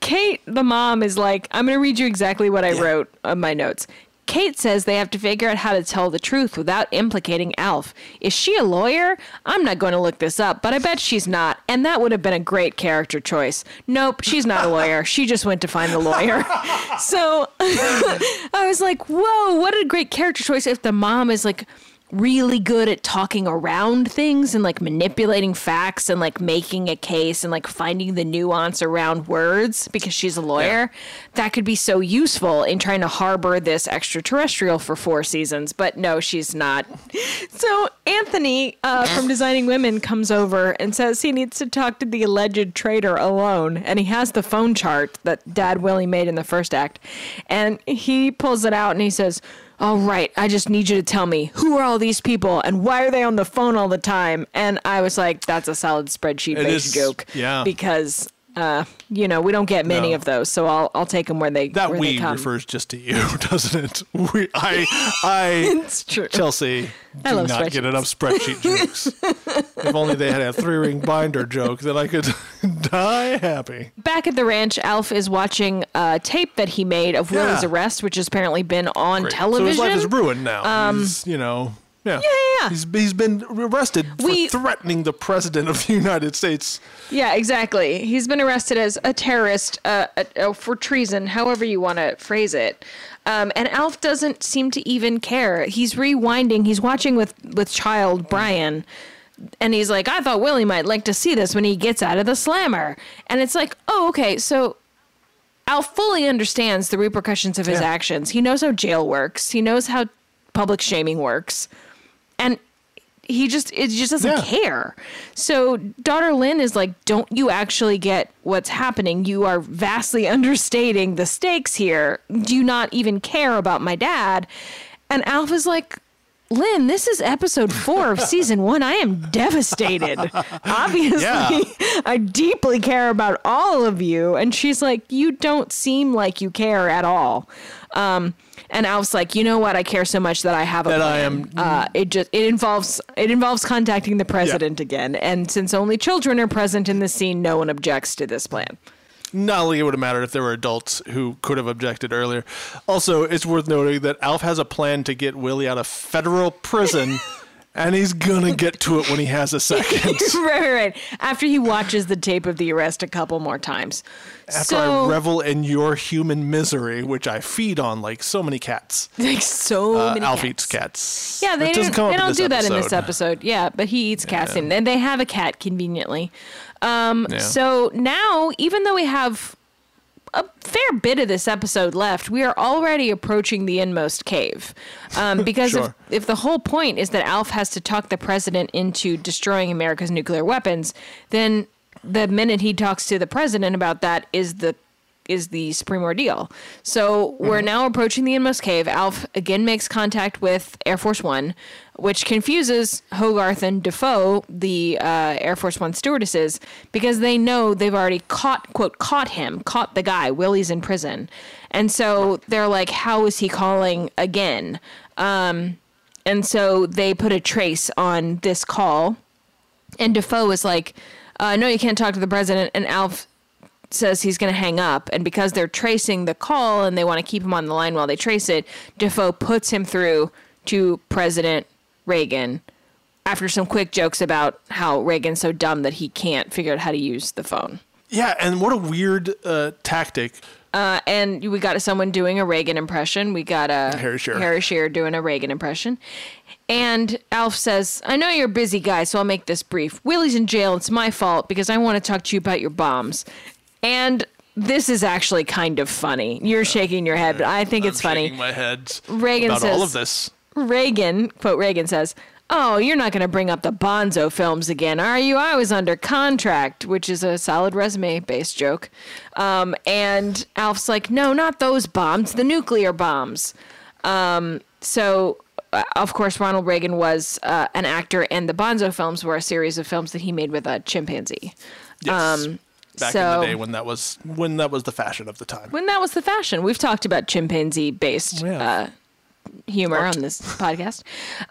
Kate, the mom, is like, I'm going to read you exactly what I wrote on my notes. Kate says they have to figure out how to tell the truth without implicating Alf. Is she a lawyer? I'm not going to look this up, but I bet she's not. And that would have been a great character choice. Nope, she's not a lawyer. She just went to find the lawyer. so I was like, whoa, what a great character choice if the mom is like really good at talking around things and like manipulating facts and like making a case and like finding the nuance around words because she's a lawyer. That could be so useful in trying to harbor this extraterrestrial for four seasons, but no, she's not. So Anthony uh, from Designing Women comes over and says he needs to talk to the alleged traitor alone, and he has the phone chart that Dad Willie made in the first act, and he pulls it out and he says. All right, I just need you to tell me who are all these people and why are they on the phone all the time? And I was like, that's a solid spreadsheet based joke. yeah. Because uh, you know, we don't get many No. of those, so I'll I'll take them where they That where they we come. refers just to you, doesn't it? We, I, I, It's true. Chelsea, I do not get enough spreadsheet jokes. if only they had a three-ring binder joke, then I could die happy. Back at the ranch, Alf is watching a tape that he made of Willie's arrest, which has apparently been on Great. television. So his life is ruined now. he's, you know, yeah. yeah, yeah. He's, he's been arrested for threatening the president of the United States. Yeah, exactly. He's been arrested as a terrorist uh, uh, uh, for treason, however you want to phrase it. Um, and Alf doesn't seem to even care. He's rewinding. He's watching with with child Brian, and he's like, "I thought Willie might like to see this when he gets out of the slammer." And it's like, "Oh, okay, so." Alf fully understands the repercussions of his Yeah. actions. He knows how jail works. He knows how public shaming works. He just it just doesn't Yeah. care. So daughter Lynn is like, "Don't you actually get what's happening? You are vastly understating the stakes here. Do you not even care about my dad?" And Alf is like, Lynn, this is episode four of season one. I am devastated. Obviously, Yeah. I deeply care about all of you. And she's like, You don't seem like you care at all. Um, and Alf's like, you know what? I care so much that I have a That plan. I am- Uh, it just it involves it involves contacting the president again. And since only children are present in the scene, no one objects to this plan. Not like it would have mattered if there were adults who could have objected earlier. Also, it's worth noting that Alf has a plan to get Willie out of federal prison, and he's gonna get to it when he has a second. right, right, right. After he watches the tape of the arrest a couple more times. After so, I revel in your human misery, which I feed on like so many cats. like so Uh, many Alf cats. eats cats. Yeah, they That doesn't don't, come they don't do that in this episode. episode. Yeah, but he eats cats and, and they have a cat conveniently. Um, Yeah. So now, even though we have a fair bit of this episode left, we are already approaching the inmost cave. Um, because Sure. if, if the whole point is that Alf has to talk the president into destroying America's nuclear weapons, then the minute he talks to the president about that is the is the supreme ordeal. So we're now approaching the inmost cave. Alf again makes contact with Air Force One, which confuses Hogarth and Defoe, the uh, Air Force One stewardesses, because they know they've already caught quote caught him, caught the guy. Willie's in prison, and so they're like, "How is he calling again?" Um, and so they put a trace on this call, and Defoe is like, uh, "No, you can't talk to the president." And Alf says he's going to hang up. And because they're tracing the call and they want to keep him on the line while they trace it, Defoe puts him through to President Reagan after some quick jokes about how Reagan's so dumb that he can't figure out how to use the phone. Yeah, and what a weird uh, tactic. Uh, and we got someone doing a Reagan impression. We got a Harry Shearer. Harry Shearer doing a Reagan impression. And Alf says, I know you're a busy guy, so I'll make this brief. Willie's in jail. It's my fault because I want to talk to you about your bombs. And this is actually kind of funny. You're shaking your head, but I think it's I'm funny. shaking my head Reagan about all of this. Reagan, quote Reagan says, Oh, you're not going to bring up the Bonzo films again, are you? I was under contract, which is a solid resume based joke. Um, and Alf's like, No, not those bombs, the nuclear bombs. Um, so, uh, of course, Ronald Reagan was uh, an actor, and the Bonzo films were a series of films that he made with a chimpanzee. Yes. Um, Back so- in the day when that was when that was the fashion of the time. when that was the fashion. We've talked about chimpanzee based Yeah. uh, humor on this podcast.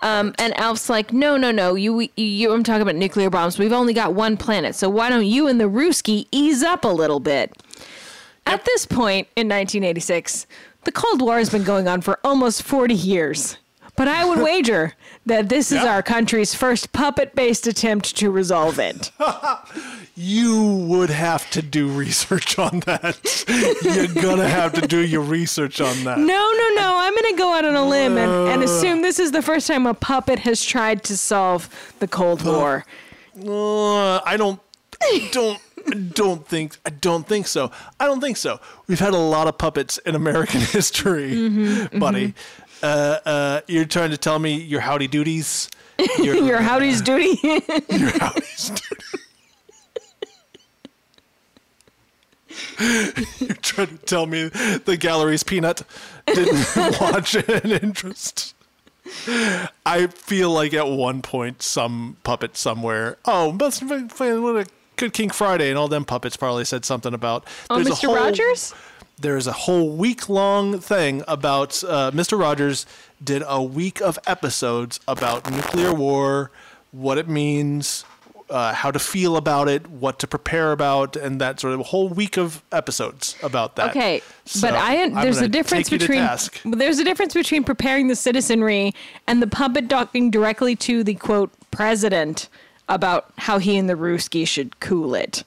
Um, and Alf's like, no, no, no. You, you, I'm talking about nuclear bombs. We've only got one planet. So why don't you and the Ruski ease up a little bit? At this point in 1986, the Cold War has been going on for almost 40 years. But I would wager that this is Yeah. our country's first puppet based attempt to resolve it. You would have to do research on that. You're gonna have to do your research on that. No, no, no. I'm going to go out on a limb and, and assume this is the first time a puppet has tried to solve the Cold War. Uh, I don't, don't, I don't think, I don't think so. I don't think so. We've had a lot of puppets in American history, Mm-hmm, buddy. Uh, uh, you're trying to tell me your howdy duties. your, Your howdy's duty. your howdy's doodies. You're trying to tell me the gallery's peanut didn't watch an interest. I feel like at one point some puppet somewhere. Oh, must have been playing what a good King Friday, and all them puppets probably said something about. oh, there's a Mr. whole- Rogers? There's a whole week long thing about uh, Mr. Rogers did a week of episodes about nuclear war, what it means, uh, how to feel about it, what to prepare about, and that sort of a whole week of episodes about that. Okay, So, but I there's a difference take you to between there's a difference between preparing the citizenry and the puppet talking directly to the quote president about how he and the Ruski should cool it.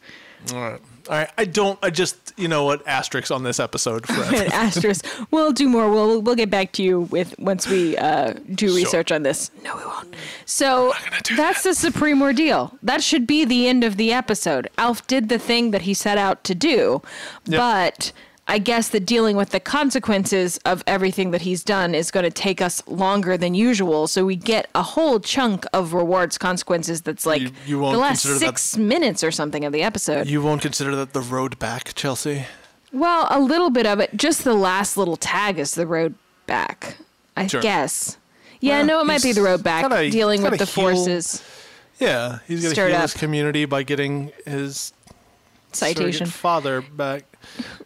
All right. All right. I don't. I just. You know what? Asterisks on this episode forever. Asterisk. We'll do more. We'll we'll get back to you with once we uh, do Sure. research on this. No, we won't. So gonna do that's the supreme ordeal. That should be the end of the episode. Alf did the thing that he set out to do, Yep. but I guess that dealing with the consequences of everything that he's done is going to take us longer than usual. So we get a whole chunk of rewards consequences that's like You- you won't the last consider that- six minutes or something of the episode. you won't consider that the road back, Chelsea. Well, a little bit of it. Just the last little tag is the road back. I Sure. guess. Yeah, Well, no, it might be the road back, gotta- dealing with the heal- forces. Yeah, he's gonna Stirred heal up. his community by getting his Citation. father back.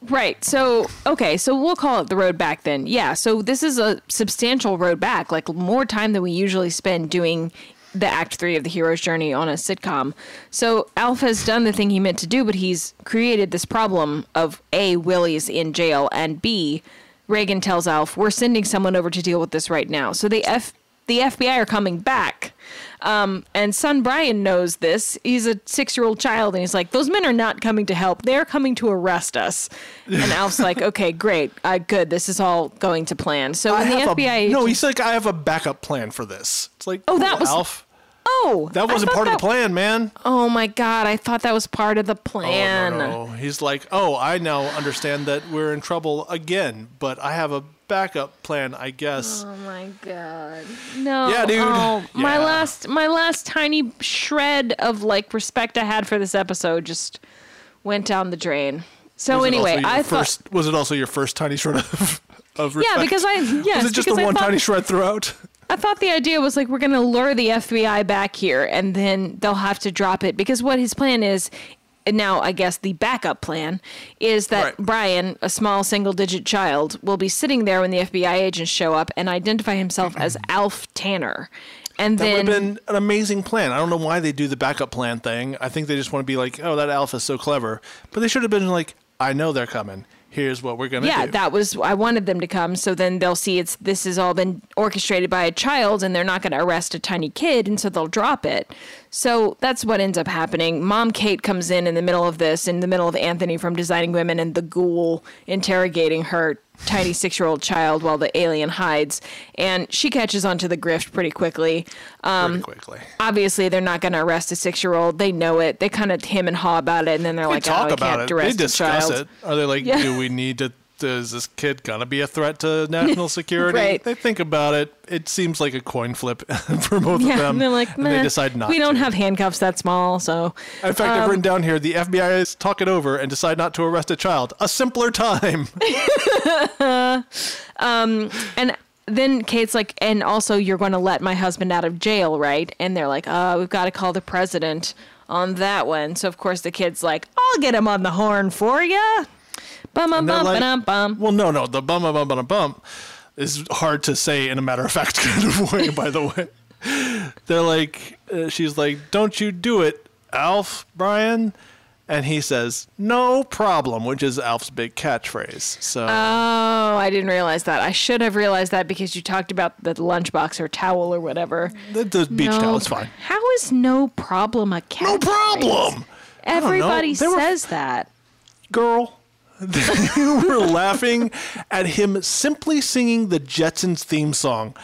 Right. So, okay. So we'll call it the road back then. Yeah. So this is a substantial road back, like more time than we usually spend doing the act three of the hero's journey on a sitcom. So Alf has done the thing he meant to do, but he's created this problem of A, Willie's in jail, and B, Reagan tells Alf, we're sending someone over to deal with this right now. So the F the FBI are coming back. Um, and son Brian knows this. He's a six year old child, and he's like, Those men are not coming to help. They're coming to arrest us. And Alf's like, Okay, great. Uh, good. This is all going to plan. So I when the FBI. a, no, he's like, I have a backup plan for this. It's like, Oh, that was- Alf. oh, That wasn't part of the plan, man. Oh my God. I thought that was part of the plan. Oh, no, no. He's like, oh, I now understand that we're in trouble again, but I have a backup plan, I guess. Oh my god. No. Yeah, dude. Oh, my last my last tiny shred of like respect I had for this episode just went down the drain. So Was anyway, also your I thought first, was it also your first tiny shred of, of respect? Yeah, because I yes, was it just the I one thought, tiny shred throughout? I thought the idea was like we're going to lure the FBI back here and then they'll have to drop it because what his plan is and now I guess the backup plan is that Right. Brian, a small single digit child, will be sitting there when the FBI agents show up and identify himself as Alf Tanner. And That then would have been an amazing plan. I don't know why they do the backup plan thing. I think they just want to be like, oh, that Alf is so clever. But they should have been like, I know they're coming. Here's what we're gonna yeah, do. that was I wanted them to come so then they'll see it's this has all been orchestrated by a child and they're not going to arrest a tiny kid and so they'll drop it. So that's what ends up happening. Mom Kate comes in in the middle of this in the middle of Anthony from Designing Women and the ghoul interrogating her tiny 6-year-old child while the alien hides and she catches onto the grift pretty quickly. Um, pretty quickly. Obviously they're not going to arrest a 6-year-old. They know it. They kind of him and haw about it and then they're They like, talk "Oh, about can't it. They discuss child." it. Are they like, Yeah. do we need to? Is this kid gonna be a threat to national security? Right. They think about it. It seems like a coin flip for both Yeah, of them. and they're like, and they decide not. We don't to. have handcuffs that small, so In fact, I've written down here: the FBI is talk it over and decide not to arrest a child. A simpler time. and then Kate's like, and also you're going to let my husband out of jail, right? And they're like, uh, we've got to call the president on that one. So of course the kid's like, I'll get him on the horn for you. Bum bum bum like- bum bum. Well, no, no. The bum, bum, bum, bum, bum is hard to say in a matter of fact kind of way. By the way, they're like, uh, she's like, "Don't you do it, Alf, Brian," and he says, "No problem," which is Alf's big catchphrase. So Oh, I didn't realize that. I should have realized that because you talked about the lunchbox or towel or whatever. the, the beach no, towel is fine. How is no problem a cat? No problem, Everybody They were- says that. girl. They were laughing at him simply singing the Jetsons theme song,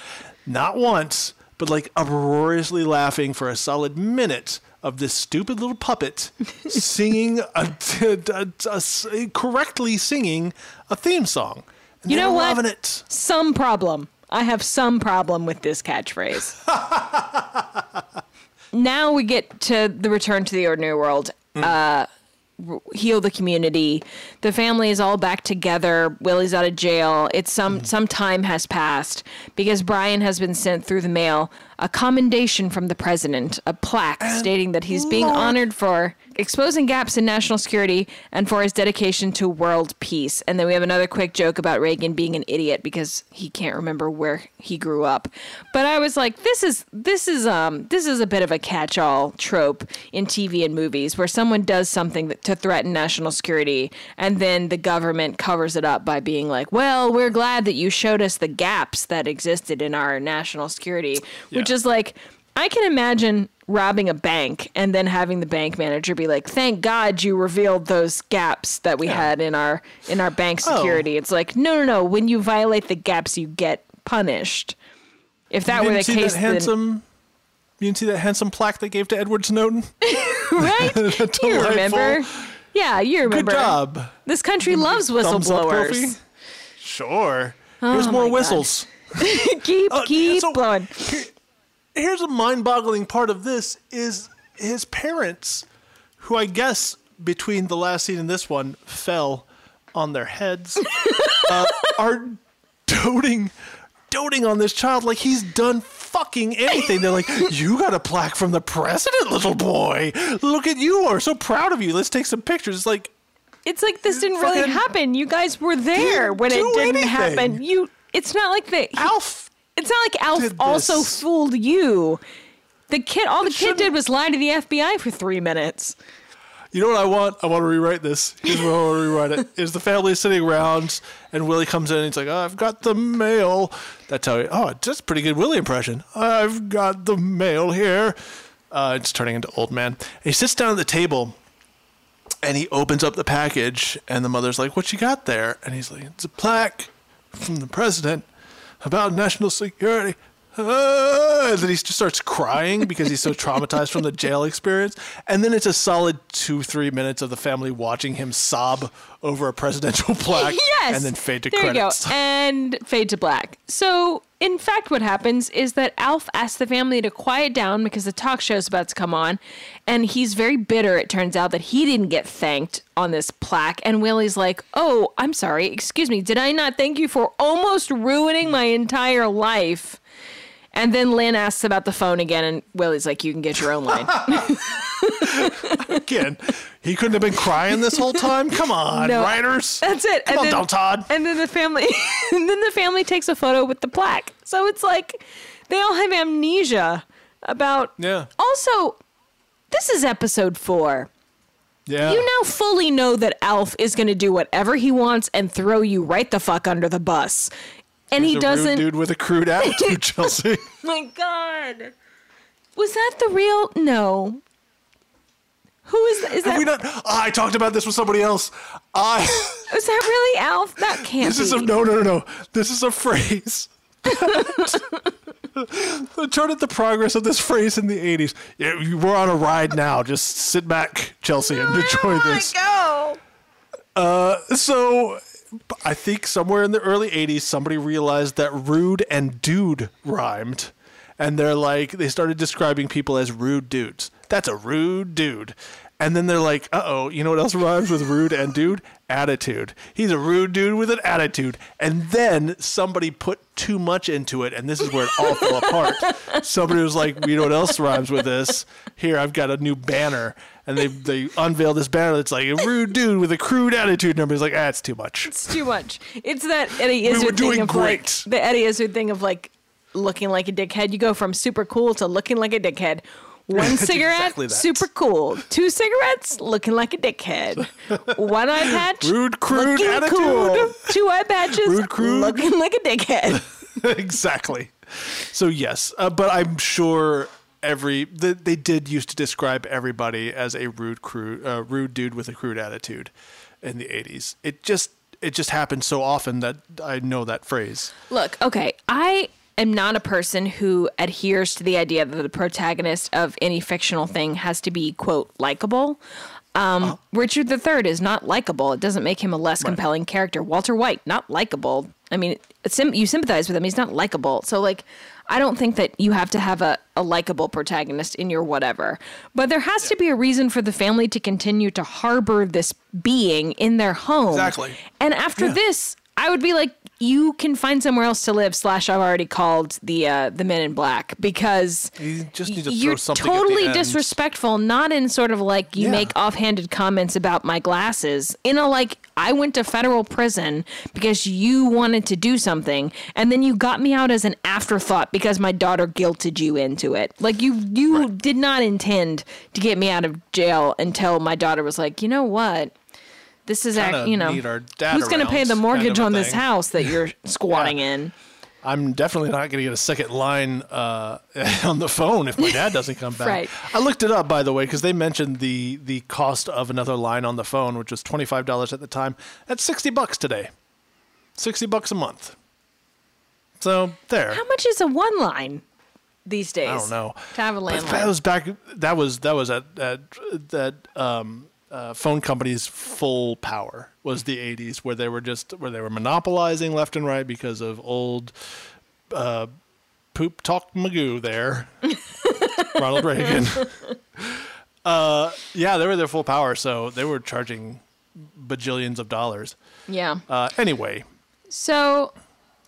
not once, but like uproariously laughing for a solid minute of this stupid little puppet singing a, a- a- a- correctly singing a theme song. And You know what? Loving it. Some problem. I have some problem with this catchphrase. now we get to the return to the ordinary world. Uh, r- heal the community. The family is all back together. Willie's out of jail. It's some some time has passed because Brian has been sent through the mail a commendation from the president, a plaque stating that he's being honored for exposing gaps in national security and for his dedication to world peace. And then we have another quick joke about Reagan being an idiot because he can't remember where he grew up. But I was like, this is this is um this is a bit of a catch-all trope in TV and movies where someone does something that, to threaten national security and then the government covers it up by being like, "Well, we're glad that you showed us the gaps that existed in our national security," which Yeah. is like I can imagine robbing a bank and then having the bank manager be like, "Thank God you revealed those gaps that we had in our in our bank Oh. security." It's like, "No, no, no, when you violate the gaps, you get punished." If that you were the see case, that then. You didn't see that handsome plaque they gave to Edward Snowden? right? you remember? Yeah, you remember. Good remember. job. This country loves Thumbs up trophy. whistleblowers. Sure. Here's Oh more God. whistles. keep Uh, keep so- blowing. Here's a mind-boggling part of this is his parents who i guess between the last scene and this one fell on their heads uh, are doting doting on this child like he's done fucking anything. They're like, you got a plaque from the president, little boy. Look at you. We're so proud of you. Let's take some pictures. It's like, It's like this didn't really happen. You guys were there when it didn't anything. happen. You. It's not like the. Alf. It's not like Alf also fooled you. The kid, all the kid did was lie to the FBI for three minutes. You know what I want? I want to rewrite this. Here's what I want to rewrite it. Is the family sitting around and Willie comes in and he's like, oh, I've got the mail. That's how he, oh, that's a pretty good Willie impression. I've got the mail here. Uh, it's turning into old man. And he sits down at the table and he opens up the package and the mother's like, what you got there? And he's like, it's a plaque from the president about national security. Ah, and then he just starts crying because he's so traumatized from the jail experience. And then it's a solid two, three minutes of the family watching him sob over a presidential plaque. Yes. And then fade to there credits. you go. And fade to black. So, in fact, what happens is that Alf asks the family to quiet down because the talk show's about to come on. And he's very bitter, it turns out, that he didn't get thanked on this plaque. And Willie's like, Oh, I'm sorry. Excuse me. Did I not thank you for almost ruining my entire life? And then Lynn asks about the phone again, and Willie's like, You can get your own line. Again, he couldn't have been crying this whole time. Come on, No. writers. That's it. Come on, Del Todd. And then the family, and then the family takes a photo with the plaque. So it's like they all have amnesia about. Yeah. Also, this is episode four. Yeah. You now fully know that Alf is going to do whatever he wants and throw you right the fuck under the bus, and He's he a doesn't. dude with a crude attitude, Chelsea. My God, was that the real? No. Who is is Have that? we not? I talked about this with somebody else. I. is that really Alf? That can't This be. is a no, no, no, no. This is a phrase. Chart the progress of this phrase in the '80s. Yeah, we're on a ride now. Just sit back, Chelsea, and enjoy this. Go. Uh, so, I think somewhere in the early '80s, somebody realized that rude and dude rhymed, and they're like, they started describing people as rude dudes. That's a rude dude. And then they're like, uh oh, you know what else rhymes with rude and dude? Attitude. He's a rude dude with an attitude. And then somebody put too much into it, and this is where it all fell apart. Somebody was like, you know what else rhymes with this? Here, I've got a new banner. And they, they unveiled this banner that's like a rude dude with a crude attitude. And everybody's like, ah, it's too much. It's too much. It's that Eddie Izzard were thing of great. like the Eddie Izzard thing of like looking like a dickhead. You go from super cool to looking like a dickhead. One cigarette, exactly super cool. Two cigarettes, looking like a dickhead. One eye patch, Rude, crude looking attitude. cool. Two eye patches, Rude, crude. looking like a dickhead. exactly. So yes, uh, but I'm sure every the, they did used to describe everybody as a rude, crude, uh, rude dude with a crude attitude in the '80s. It just it just happened so often that I know that phrase. Look, okay, I am not a person who adheres to the idea that the protagonist of any fictional thing has to be quote likable. Um, Richard III is not likable. It doesn't make him a less compelling character. Walter White, not likable. I mean, sim- you sympathize with him. He's not likable. So, like, I don't think that you have to have a, a likable protagonist in your whatever. But there has to be a reason for the family to continue to harbor this being in their home. Exactly. And after Yeah. this, I would be like, you can find somewhere else to live. Slash, I've already called the uh, the Men in Black because You just need to throw you're something at the totally disrespectful. Not in sort of like you Yeah. make offhanded comments about my glasses. In a like, I went to federal prison because you wanted to do something, and then you got me out as an afterthought because my daughter guilted you into it. Like you you did not intend to get me out of jail until my daughter was like, you know what. This is, act, you know, need our dad who's going to pay the kind mortgage of on this house that you're squatting in? I'm definitely not going to get a second line uh, on the phone if my dad doesn't come back. Right. I looked it up by the way because they mentioned the the cost of another line on the phone, which was twenty five dollars at the time. That's sixty bucks today. Sixty bucks a month. So there. How much is a one line these days? I don't know. To have a landline. that was back. That was that was at at that um, uh, phone companies' full power was the '80s, where they were just where they were monopolizing left and right because of old uh, poop talk Magoo there, Ronald Reagan. uh, yeah, they were their full power, so they were charging bajillions of dollars. yeah. Uh, anyway, So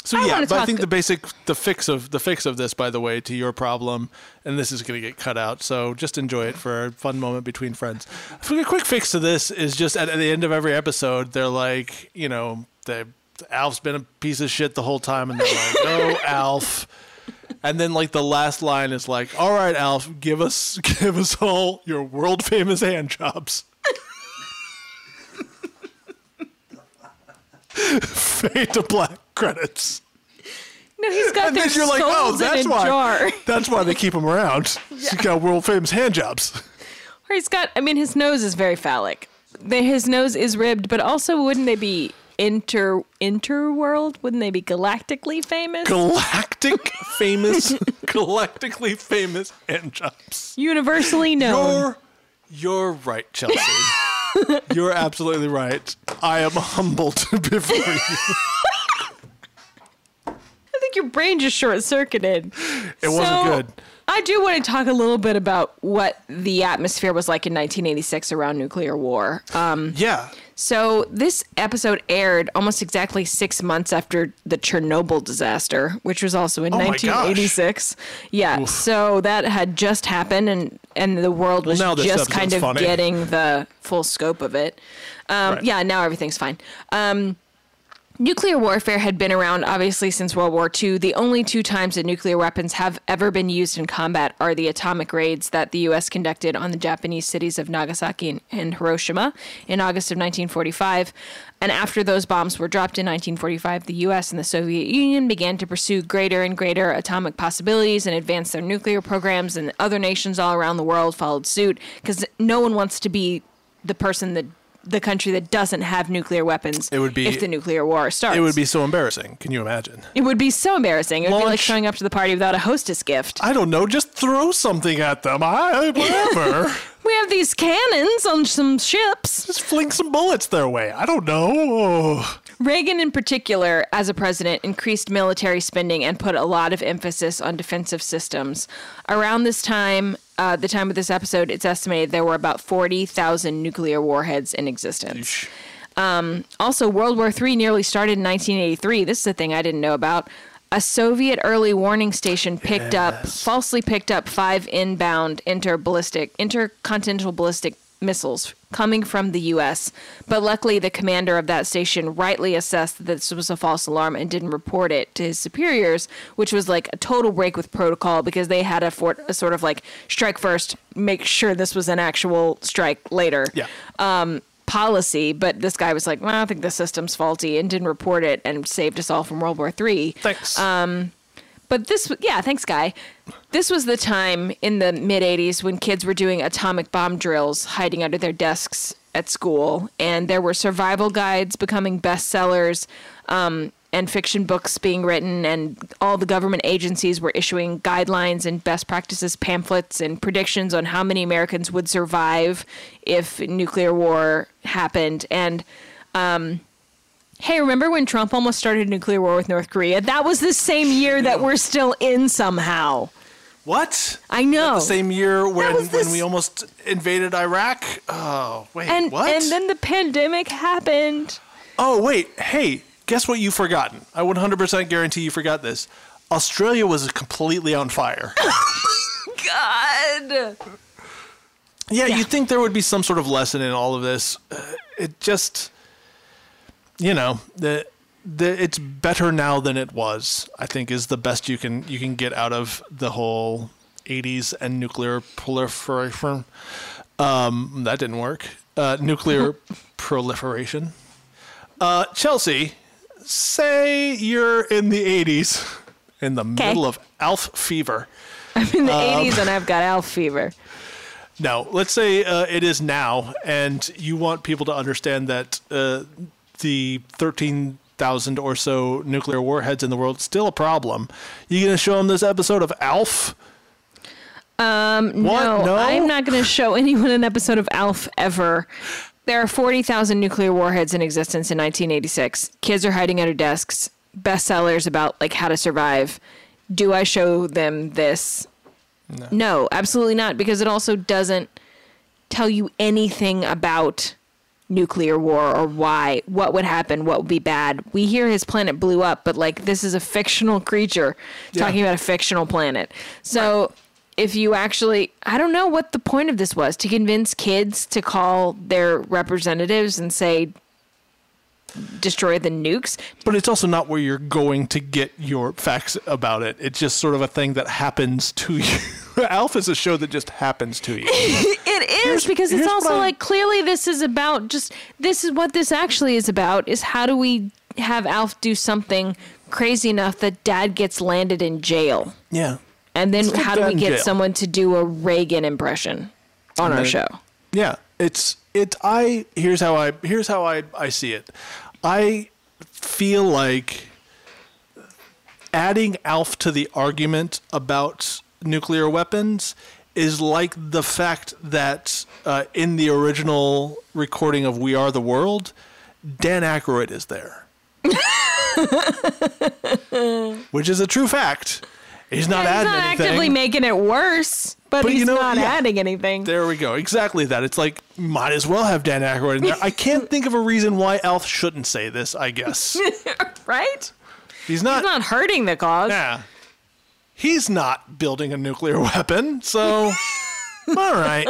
So I yeah, but I think the basic the fix of the fix of this, by the way, to your problem, and this is going to get cut out. So just enjoy it for a fun moment between friends. A quick fix to this is just at, at the end of every episode, they're like, you know, the Alf's been a piece of shit the whole time, and they're like, "Oh, Alf." And then like the last line is like, "All right, Alf, give us give us all your world famous hand jobs." Fade to black credits. No, he's got And their then you're like, oh, that's why. jar. That's why they keep him around. He's got world famous hand jobs. Or he's got. I mean, his nose is very phallic. The, his nose is ribbed, but also wouldn't they be inter interworld? Wouldn't they be galactically famous? Galactic famous, galactically famous hand jobs. Universally known. You're, you're right, Chelsea. you're absolutely right. I am humbled before you. Your brain just short circuited. It wasn't good. I do want to talk a little bit about what the atmosphere was like in 1986 around nuclear war. Um, Yeah. so this episode aired almost exactly six months after the Chernobyl disaster, which was also in Oh my gosh. 1986. Yeah, so that had just happened, and and the world was this just kind of funny. getting the full scope of it. Um, Right. Yeah, now everything's fine. Um, Nuclear warfare had been around obviously since World War II. The only two times that nuclear weapons have ever been used in combat are the atomic raids that the U.S. conducted on the Japanese cities of Nagasaki and, Hiroshima in August of 1945. And after those bombs were dropped in 1945, the U.S. and the Soviet Union began to pursue greater and greater atomic possibilities and advance their nuclear programs, and other nations all around the world followed suit because no one wants to be the person that the country that doesn't have nuclear weapons It would be- if the nuclear war starts. It would be so embarrassing. Can you imagine? It would be so embarrassing. It would be like showing up to the party without a hostess gift. I don't know. Just throw something at them. I whatever. We have these cannons on some ships. just fling some bullets their way. I don't know. Reagan, in particular, as a president, increased military spending and put a lot of emphasis on defensive systems. Around this time, uh, the time of this episode, it's estimated there were about 40,000 nuclear warheads in existence. Also, World War III nearly started in 1983. This is a thing I didn't know about. A Soviet early warning station picked up, falsely picked up five inbound interballistic, intercontinental ballistic missiles coming from the U.S. But luckily, the commander of that station rightly assessed that this was a false alarm and didn't report it to his superiors, which was like a total break with protocol because they had a, fort, a sort of like strike first, make sure this was an actual strike later Yeah. Um, policy, but this guy was like, well, I think the system's faulty and didn't report it and saved us all from World War III. Thanks. Um, But this, yeah, thanks, guy. This was the time in the mid 80s when kids were doing atomic bomb drills hiding under their desks at school, and there were survival guides becoming bestsellers. Um, and fiction books being written, and all the government agencies were issuing guidelines and best practices pamphlets and predictions on how many Americans would survive if nuclear war happened. And um, hey, remember when Trump almost started a nuclear war with North Korea? That was the same year that we're still in somehow. what? I know. The same year when, was when we almost invaded Iraq? Oh, wait. and what? and then the pandemic happened. oh, wait. Hey, guess what you've forgotten? I 100% guarantee you forgot this. Australia was completely on fire. God. Yeah, Yeah. you'd think there would be some sort of lesson in all of this. Uh, it just, you know, the, the it's better now than it was. I think is the best you can you can get out of the whole '80s and nuclear proliferation. Um, that didn't work. Uh, nuclear proliferation. Uh, Chelsea, say you're in the '80s, in the middle of Alf fever. I'm in the Um, 80s and I've got Alf fever. No, let's say uh, it is now, and you want people to understand that uh, the 13,000 or so nuclear warheads in the world still a problem. You going to show them this episode of ALF? Um? No, no, I'm not going to show anyone an episode of Alf ever. There are 40,000 nuclear warheads in existence in 1986. Kids are hiding under desks. Bestsellers about like how to survive. Do I show them this? No. absolutely not because it also doesn't tell you anything about nuclear war or why, what would happen, what would be bad. We hear his planet blew up, but like this is a fictional creature Yeah. talking about a fictional planet. So if you actually, I don't know what the point of this was to convince kids to call their representatives and say, destroy the nukes. But it's also not where you're going to get your facts about it. It's just sort of a thing that happens to you. Alf is a show that just happens to you. It is Here's- because it's also like clearly this is about just this is what this actually is about is how do we have Alf do something crazy enough that dad gets landed in jail. yeah. And then how do we get jail. someone to do a Reagan impression on our then- show? Yeah, it's it. I here's how I here's how I I see it. I feel like adding Alf to the argument about nuclear weapons is like the fact that uh, in the original recording of We Are the World, Dan Aykroyd is there, which is a true fact. He's not he's adding not anything. actively making it worse, but, But you he's know, not yeah. adding anything. There we go. Exactly that. It's like might as well have Dan Aykroyd in there. I can't think of a reason why Alf shouldn't say this. I guess right? he's not. He's not hurting the cause. Yeah, he's not building a nuclear weapon. So, all right.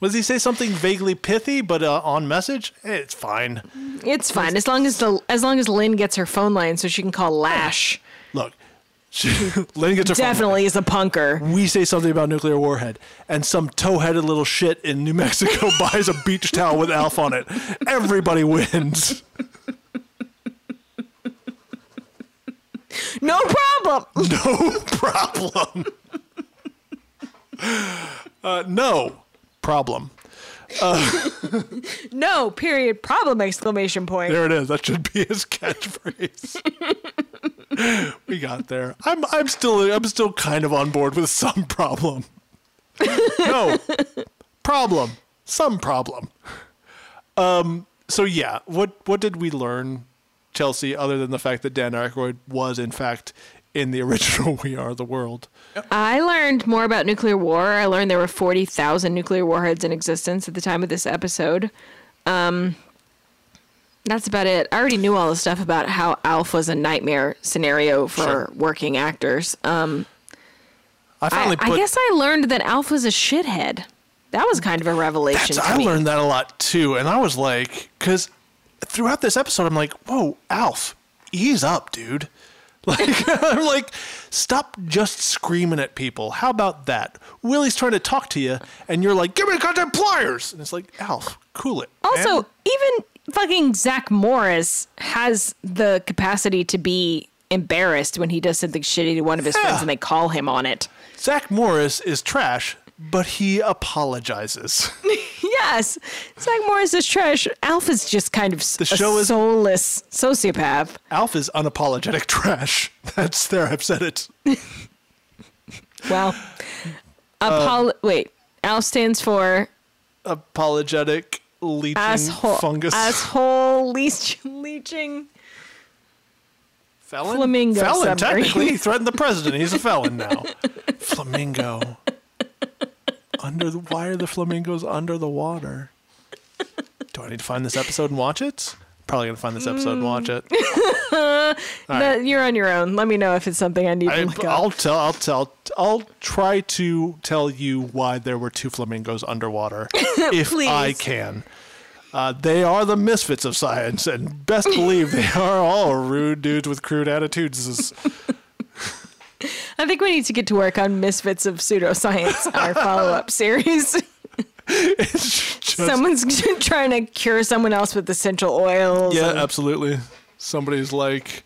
Was he say something vaguely pithy but uh, on message? It's fine. It's fine as long as the as long as Lynn gets her phone line so she can call Lash. Look, Lynn gets her phone. Definitely is a punker. we say something about nuclear warhead, and some toe-headed little shit in New Mexico buys a beach towel with Alf on it. Everybody wins. No problem. No problem. uh, no problem. No, period. Problem exclamation point. There it is. That should be his catchphrase. we got there. I'm I'm still I'm still kind of on board with some problem. no problem. Some problem. Um. So yeah. What what did we learn, Chelsea? Other than the fact that Dan Aykroyd was in fact in the original We Are the World. I learned more about nuclear war. I learned there were 40,000 nuclear warheads in existence at the time of this episode. Um, that's about it. I already knew all the stuff about how ALF was a nightmare scenario for Sure. working actors. Um, I I, finally I put. guess I learned that ALF was a shithead. That was kind of a revelation to I me. learned that a lot too, and I was like, because throughout this episode, I'm like, "Whoa, Alf, ease up, dude!" Like, I'm like, stop just screaming at people. How about that? Willie's trying to talk to you, and you're like, "Give me the goddamn pliers!" And it's like, Alf, cool it. Also, man. even fucking Zach Morris has the capacity to be embarrassed when he does something shitty to one of his Yeah. friends and they call him on it. Zach Morris is trash, but he apologizes. Yes, Zach Morris is trash. Alf is just kind of The a show is- soulless sociopath. Alf is unapologetic trash. That's there. I've said it. Well, apol- um, wait. Alf stands for Apologetic leeching asshole. fungus. Asshole leech- leeching. Felon? Flamingo Felon, submarine. technically. He threatened the president. He's a felon now. Flamingo. Under the why are the flamingos under the water? Do I need to find this episode and watch it? Probably gonna find this episode and watch it. That- you're on your own. Let me know if it's something I need to I, look up. I'll tell. I'll tell. I'll try to tell you why there were two flamingos underwater, if I can. Uh, they are the misfits of science, and best believe they are all rude dudes with crude attitudes. I think we need to get to work on Misfits of Pseudoscience, our follow up series. Just, Someone's trying to cure someone else with essential oils. Yeah, and- absolutely. Somebody's like,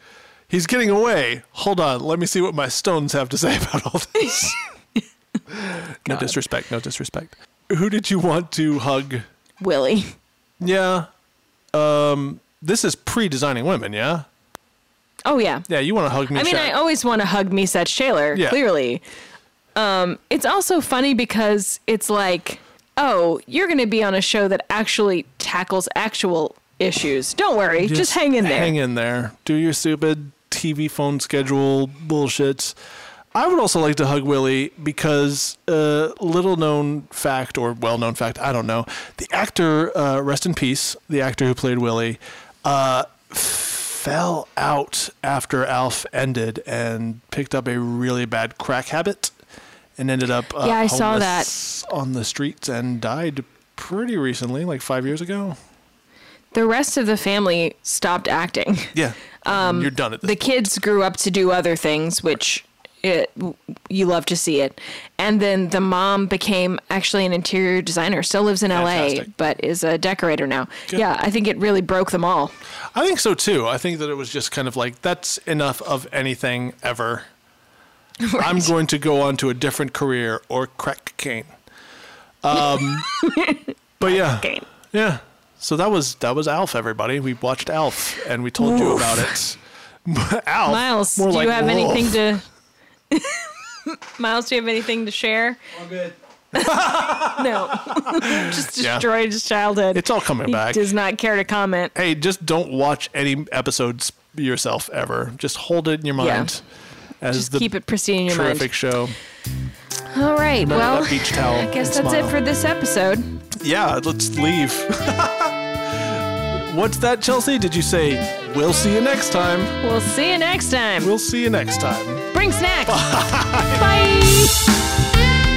he's getting away. Hold on, let me see what my stones have to say about all this. no disrespect, no disrespect. Who did you want to hug? Willie. Yeah. Um, this is pre-designing women, yeah? Oh, yeah. Yeah, you want to hug me. I mean, I always want to hug me, Seth Shaler, Yeah. clearly. Um, it's also funny because it's like, oh, you're going to be on a show that actually tackles actual issues. Don't worry, just, hang in there. Hang in there. Do your stupid TV phone schedule bullshits. I would also like to hug Willie because uh, little known fact or well known fact, I don't know. The actor, uh, rest in peace, the actor who played Willie, uh, fell out after Alf ended and picked up a really bad crack habit and ended up uh, Yeah, I saw homeless on the streets and died pretty recently, like five years ago. The rest of the family stopped acting. Yeah, Um, you're done at this. The kids grew up to do other things, which it, you love to see it. And then the mom became actually an interior designer, still lives in LA, but is a decorator now. Good. Yeah, I think it really broke them all. I think so too. I think that it was just kind of like that's enough of anything ever. I'm going to go on to a different career or crack cocaine. Um, but yeah, yeah. So that was that was Alf. Everybody, we watched Alf and we told you about it. Alf, Miles, do like you have wolf. anything to. Miles, do you have anything to share? I'm good. No. Just Yeah. destroyed his childhood. It's all coming he back. does not care to comment. Hey, just don't watch any episodes yourself ever. Just hold it in your Yeah. mind as Just the keep it pristine in your terrific show. All right. Remember well, that beach towel I guess and that's it smile. for this episode. Yeah, let's leave. What's that, Chelsea? Did you say we'll see you next time? We'll see you next time. We'll see you next time. Bring snacks. Bye.